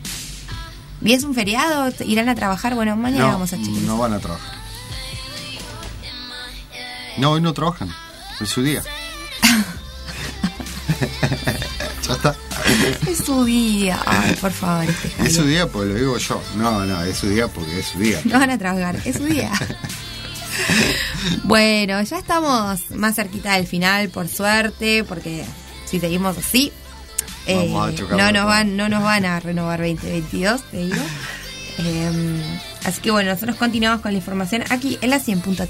¿Y es un feriado? ¿Irán a trabajar? Bueno, mañana No, vamos a chequear. no van a trabajar. No, hoy no trabajan. Es su día. ya está. Es su día. Ay, por favor, este Es su día porque lo digo yo. No, no, es su día porque es su día. No van a trabajar, es su día. bueno, ya estamos más cerquita del final, por suerte, porque si seguimos así, eh, no, nos van, no nos van a renovar 2022, te digo. Eh, así que bueno, nosotros continuamos con la información aquí en la 100.3.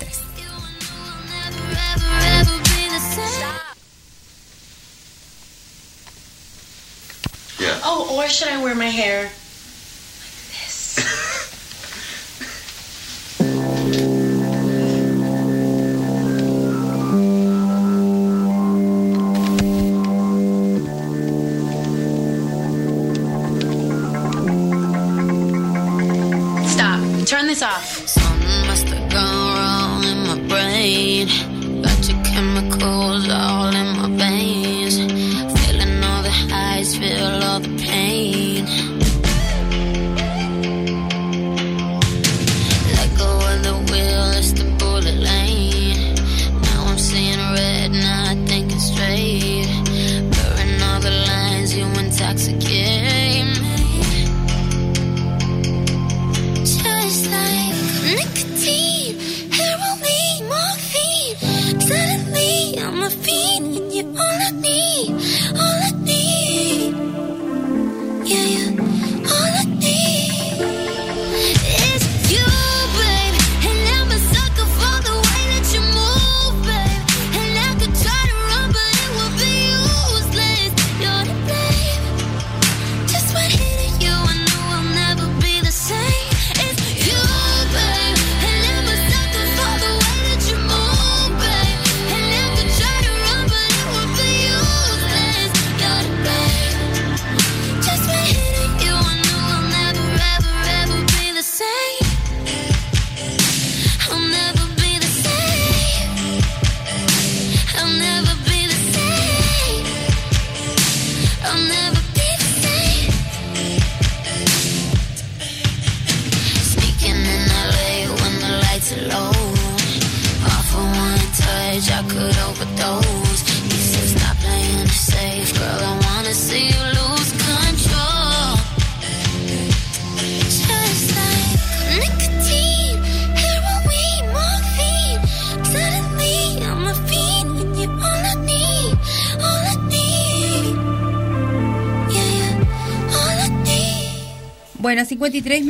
Oh, or should I wear my hair?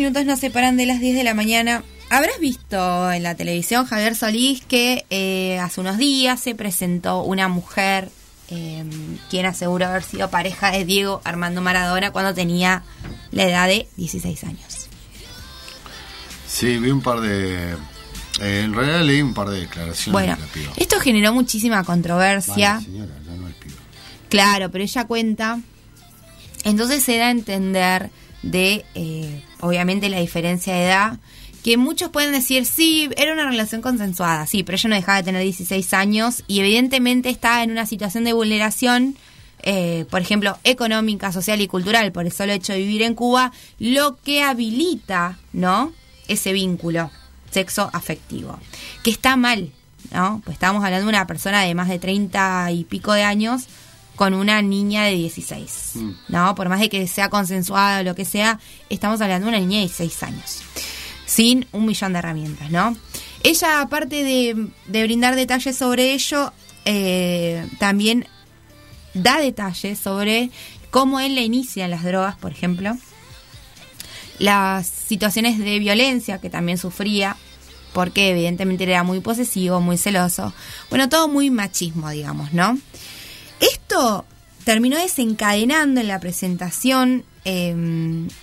Minutos nos separan de las 10 de la mañana. Habrás visto en la televisión, Javier Solís, que eh, hace unos días se presentó una mujer eh, quien aseguró haber sido pareja de Diego Armando Maradona cuando tenía la edad de 16 años. Sí, vi un par de. eh, en realidad leí un par de declaraciones Bueno, de la piba. esto generó muchísima controversia. Vale, señora, ya no es piba. Claro, pero ella cuenta. Entonces se da a entender de, eh, obviamente, la diferencia de edad. Que muchos pueden decir, sí, era una relación consensuada, sí, pero ella no dejaba de tener 16 años y evidentemente estaba en una situación de vulneración, eh, por ejemplo, económica, social y cultural, por el solo hecho de vivir en Cuba, lo que habilita, ¿no? Ese vínculo sexo afectivo. Que está mal, ¿no? Pues estamos hablando de una persona de más de 30 y pico de años con una niña de 16. ¿No? Por más de que sea consensuado o lo que sea, estamos hablando de una niña de 16 años. Sin un millón de herramientas, ¿no? Ella, aparte de, de brindar detalles sobre ello, eh, también da detalles sobre cómo él le inicia en las drogas, por ejemplo. Las situaciones de violencia que también sufría, porque evidentemente era muy posesivo, muy celoso. Bueno, todo muy machismo, digamos, ¿no? Esto terminó desencadenando en la presentación eh,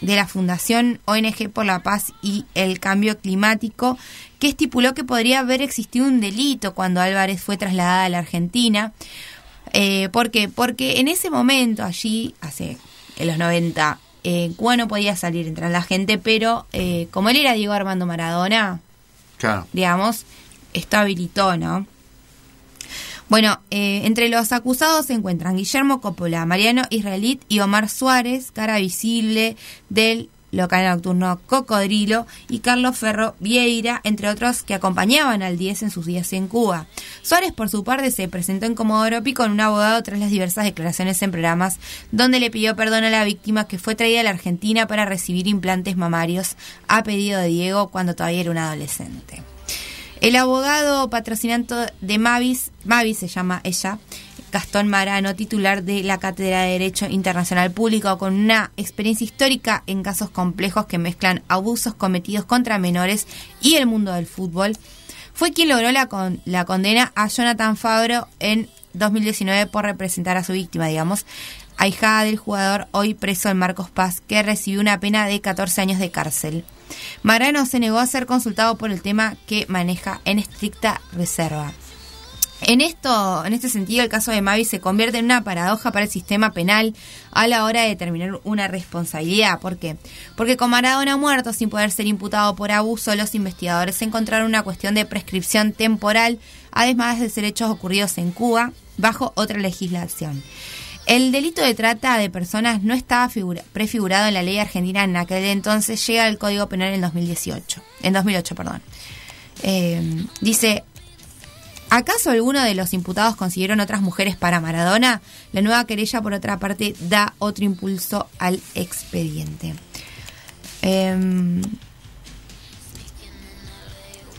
de la Fundación ONG por la Paz y el Cambio Climático, que estipuló que podría haber existido un delito cuando Álvarez fue trasladada a la Argentina. Eh, ¿Por qué? Porque en ese momento, allí, hace en los 90, eh, Cuba no podía salir, entrar la gente, pero eh, como él era Diego Armando Maradona, Claro. digamos, esto habilitó, ¿no? Bueno, eh, entre los acusados se encuentran Guillermo Coppola, Mariano Israelit y Omar Suárez, cara visible del local nocturno Cocodrilo, y Carlos Ferro Vieira, entre otros que acompañaban al 10 en sus días en Cuba. Suárez, por su parte, se presentó en Comodoro Pi con un abogado tras las diversas declaraciones en programas donde le pidió perdón a la víctima que fue traída a la Argentina para recibir implantes mamarios a pedido de Diego cuando todavía era un adolescente. El abogado patrocinante de Mavis, Mavis se llama ella, Gastón Marano, titular de la Cátedra de Derecho Internacional Público, con una experiencia histórica en casos complejos que mezclan abusos cometidos contra menores y el mundo del fútbol, fue quien logró la, con- la condena a Jonathan Fabro en 2019 por representar a su víctima, digamos, ahijada del jugador hoy preso en Marcos Paz, que recibió una pena de 14 años de cárcel. Marano se negó a ser consultado por el tema que maneja en estricta reserva. En esto, en este sentido, el caso de Mavi se convierte en una paradoja para el sistema penal a la hora de determinar una responsabilidad. ¿Por qué? Porque con Maradona muerto sin poder ser imputado por abuso, los investigadores encontraron una cuestión de prescripción temporal, además de ser hechos ocurridos en Cuba bajo otra legislación. El delito de trata de personas no estaba figura- prefigurado en la ley argentina en aquel entonces, llega al Código Penal en 2018, en 2008, perdón. Eh, dice, ¿Acaso alguno de los imputados consiguieron otras mujeres para Maradona? La nueva querella, por otra parte, da otro impulso al expediente. Em,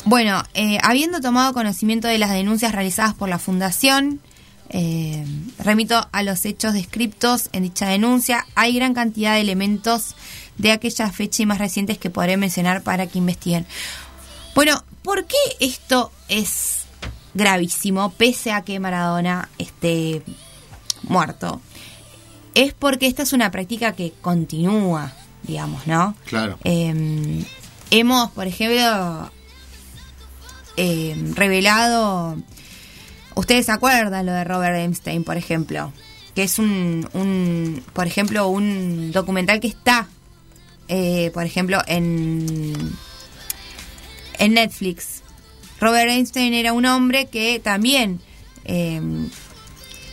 bueno, eh, habiendo tomado conocimiento de las denuncias realizadas por la Fundación, eh, remito a los hechos descriptos en dicha denuncia. Hay gran cantidad de elementos de aquella fecha y más recientes que podré mencionar para que investiguen. Bueno, ¿por qué esto es gravísimo, pese a que Maradona esté muerto? Es porque esta es una práctica que continúa, digamos, ¿no? Claro. Eh, hemos, por ejemplo, eh, revelado, ustedes se acuerdan lo de Robert Epstein, por ejemplo, que es un, un por ejemplo, un documental que está, eh, por ejemplo, en, en Netflix. Robert Einstein era un hombre que también, eh,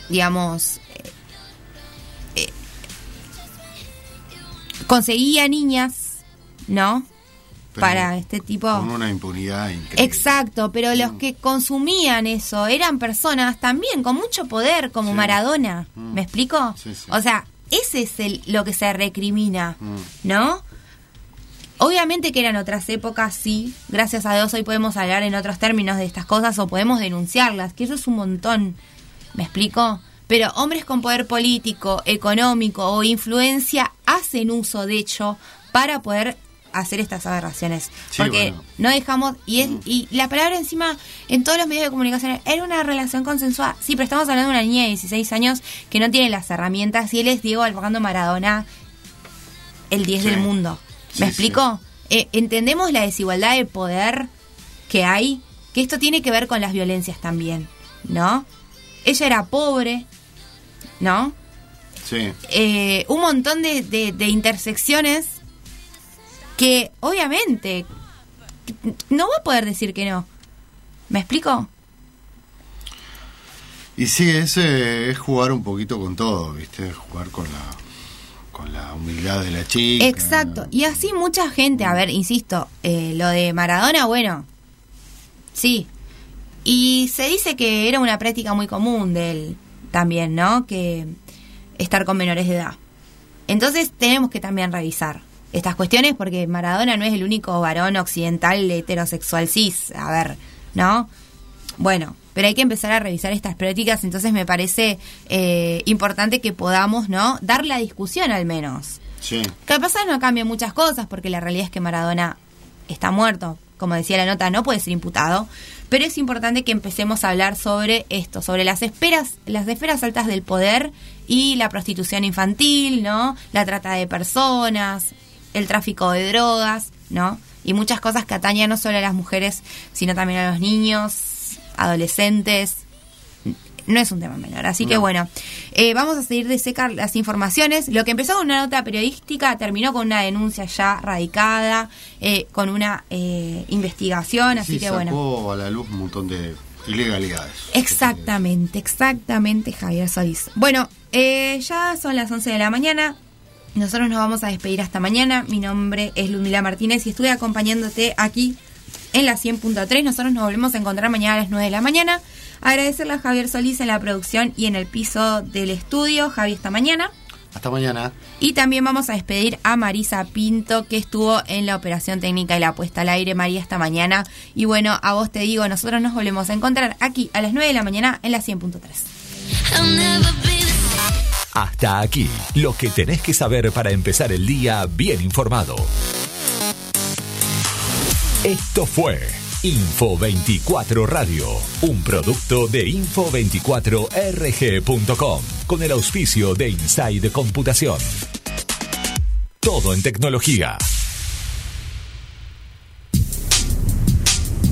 digamos, eh, eh, conseguía niñas, ¿no? Pero Para este tipo... Con una impunidad increíble. Exacto, pero los que consumían eso eran personas también con mucho poder, como Maradona. Mm. ¿Me explico? Sí, sí. O sea, ese es el, lo que se recrimina, Mm. ¿no? Obviamente que eran otras épocas, sí. Gracias a Dios hoy podemos hablar en otros términos de estas cosas o podemos denunciarlas, que eso es un montón. ¿Me explico? Pero hombres con poder político, económico o influencia hacen uso, de hecho, para poder hacer estas aberraciones. Sí, Porque bueno. no dejamos, y, es, y la palabra encima en todos los medios de comunicación era una relación consensuada. Sí, pero estamos hablando de una niña de 16 años que no tiene las herramientas y él es Diego Alfredo Maradona, el 10 Sí. del mundo. ¿Me explico? Eh, entendemos la desigualdad de poder que hay, que esto tiene que ver con las violencias también, ¿no? Ella era pobre, ¿no? Sí. Eh, un montón de, de- de intersecciones que obviamente no va a poder decir que no. ¿Me explico? Y sí, ese es jugar un poquito con todo, ¿viste? Jugar con la, con la humildad de la chica. Exacto. Y así mucha gente, a ver, insisto, eh, lo de Maradona, bueno, sí. Y se dice que era una práctica muy común de él también, ¿no? Que estar con menores de edad. Entonces tenemos que también revisar estas cuestiones porque Maradona no es el único varón occidental heterosexual cis, a ver, ¿no? Bueno, pero hay que empezar a revisar estas prácticas, entonces me parece eh, importante que podamos, ¿no? Dar la discusión al menos. Sí. Pasa no cambia muchas cosas, porque la realidad es que Maradona está muerto. Como decía la nota, no puede ser imputado. Pero es importante que empecemos a hablar sobre esto, sobre las esferas, las esferas altas del poder y la prostitución infantil, ¿no? La trata de personas, el tráfico de drogas, ¿no? Y muchas cosas que atañen no solo a las mujeres, sino también a los niños, adolescentes, no es un tema menor. Así que No. bueno, eh, vamos a seguir de cerca las informaciones. Lo que empezó con una nota periodística terminó con una denuncia ya radicada, eh, con una eh, investigación. Así Sí, que sacó bueno. a la luz un montón de ilegalidades. Exactamente, exactamente, Javier Solís. Bueno, eh, ya son las 11 de la mañana. Nosotros nos vamos a despedir hasta mañana. Mi nombre es Ludmila Martínez y estuve acompañándote aquí en la 100.3. Nosotros nos volvemos a encontrar mañana a las 9 de la mañana. Agradecerle a Javier Solís en la producción y en el piso del estudio. Javi, esta mañana. Hasta mañana. Y también vamos a despedir a Marisa Pinto, que estuvo en la operación técnica y la puesta al aire, María, esta mañana. Y bueno, a vos te digo, nosotros nos volvemos a encontrar aquí a las 9 de la mañana en la 100.3. I'll Hasta aquí, lo que tenés que saber para empezar el día bien informado. Esto fue Info 24 Radio, un producto de info24rg.com, con el auspicio de Inside Computación. Todo en tecnología.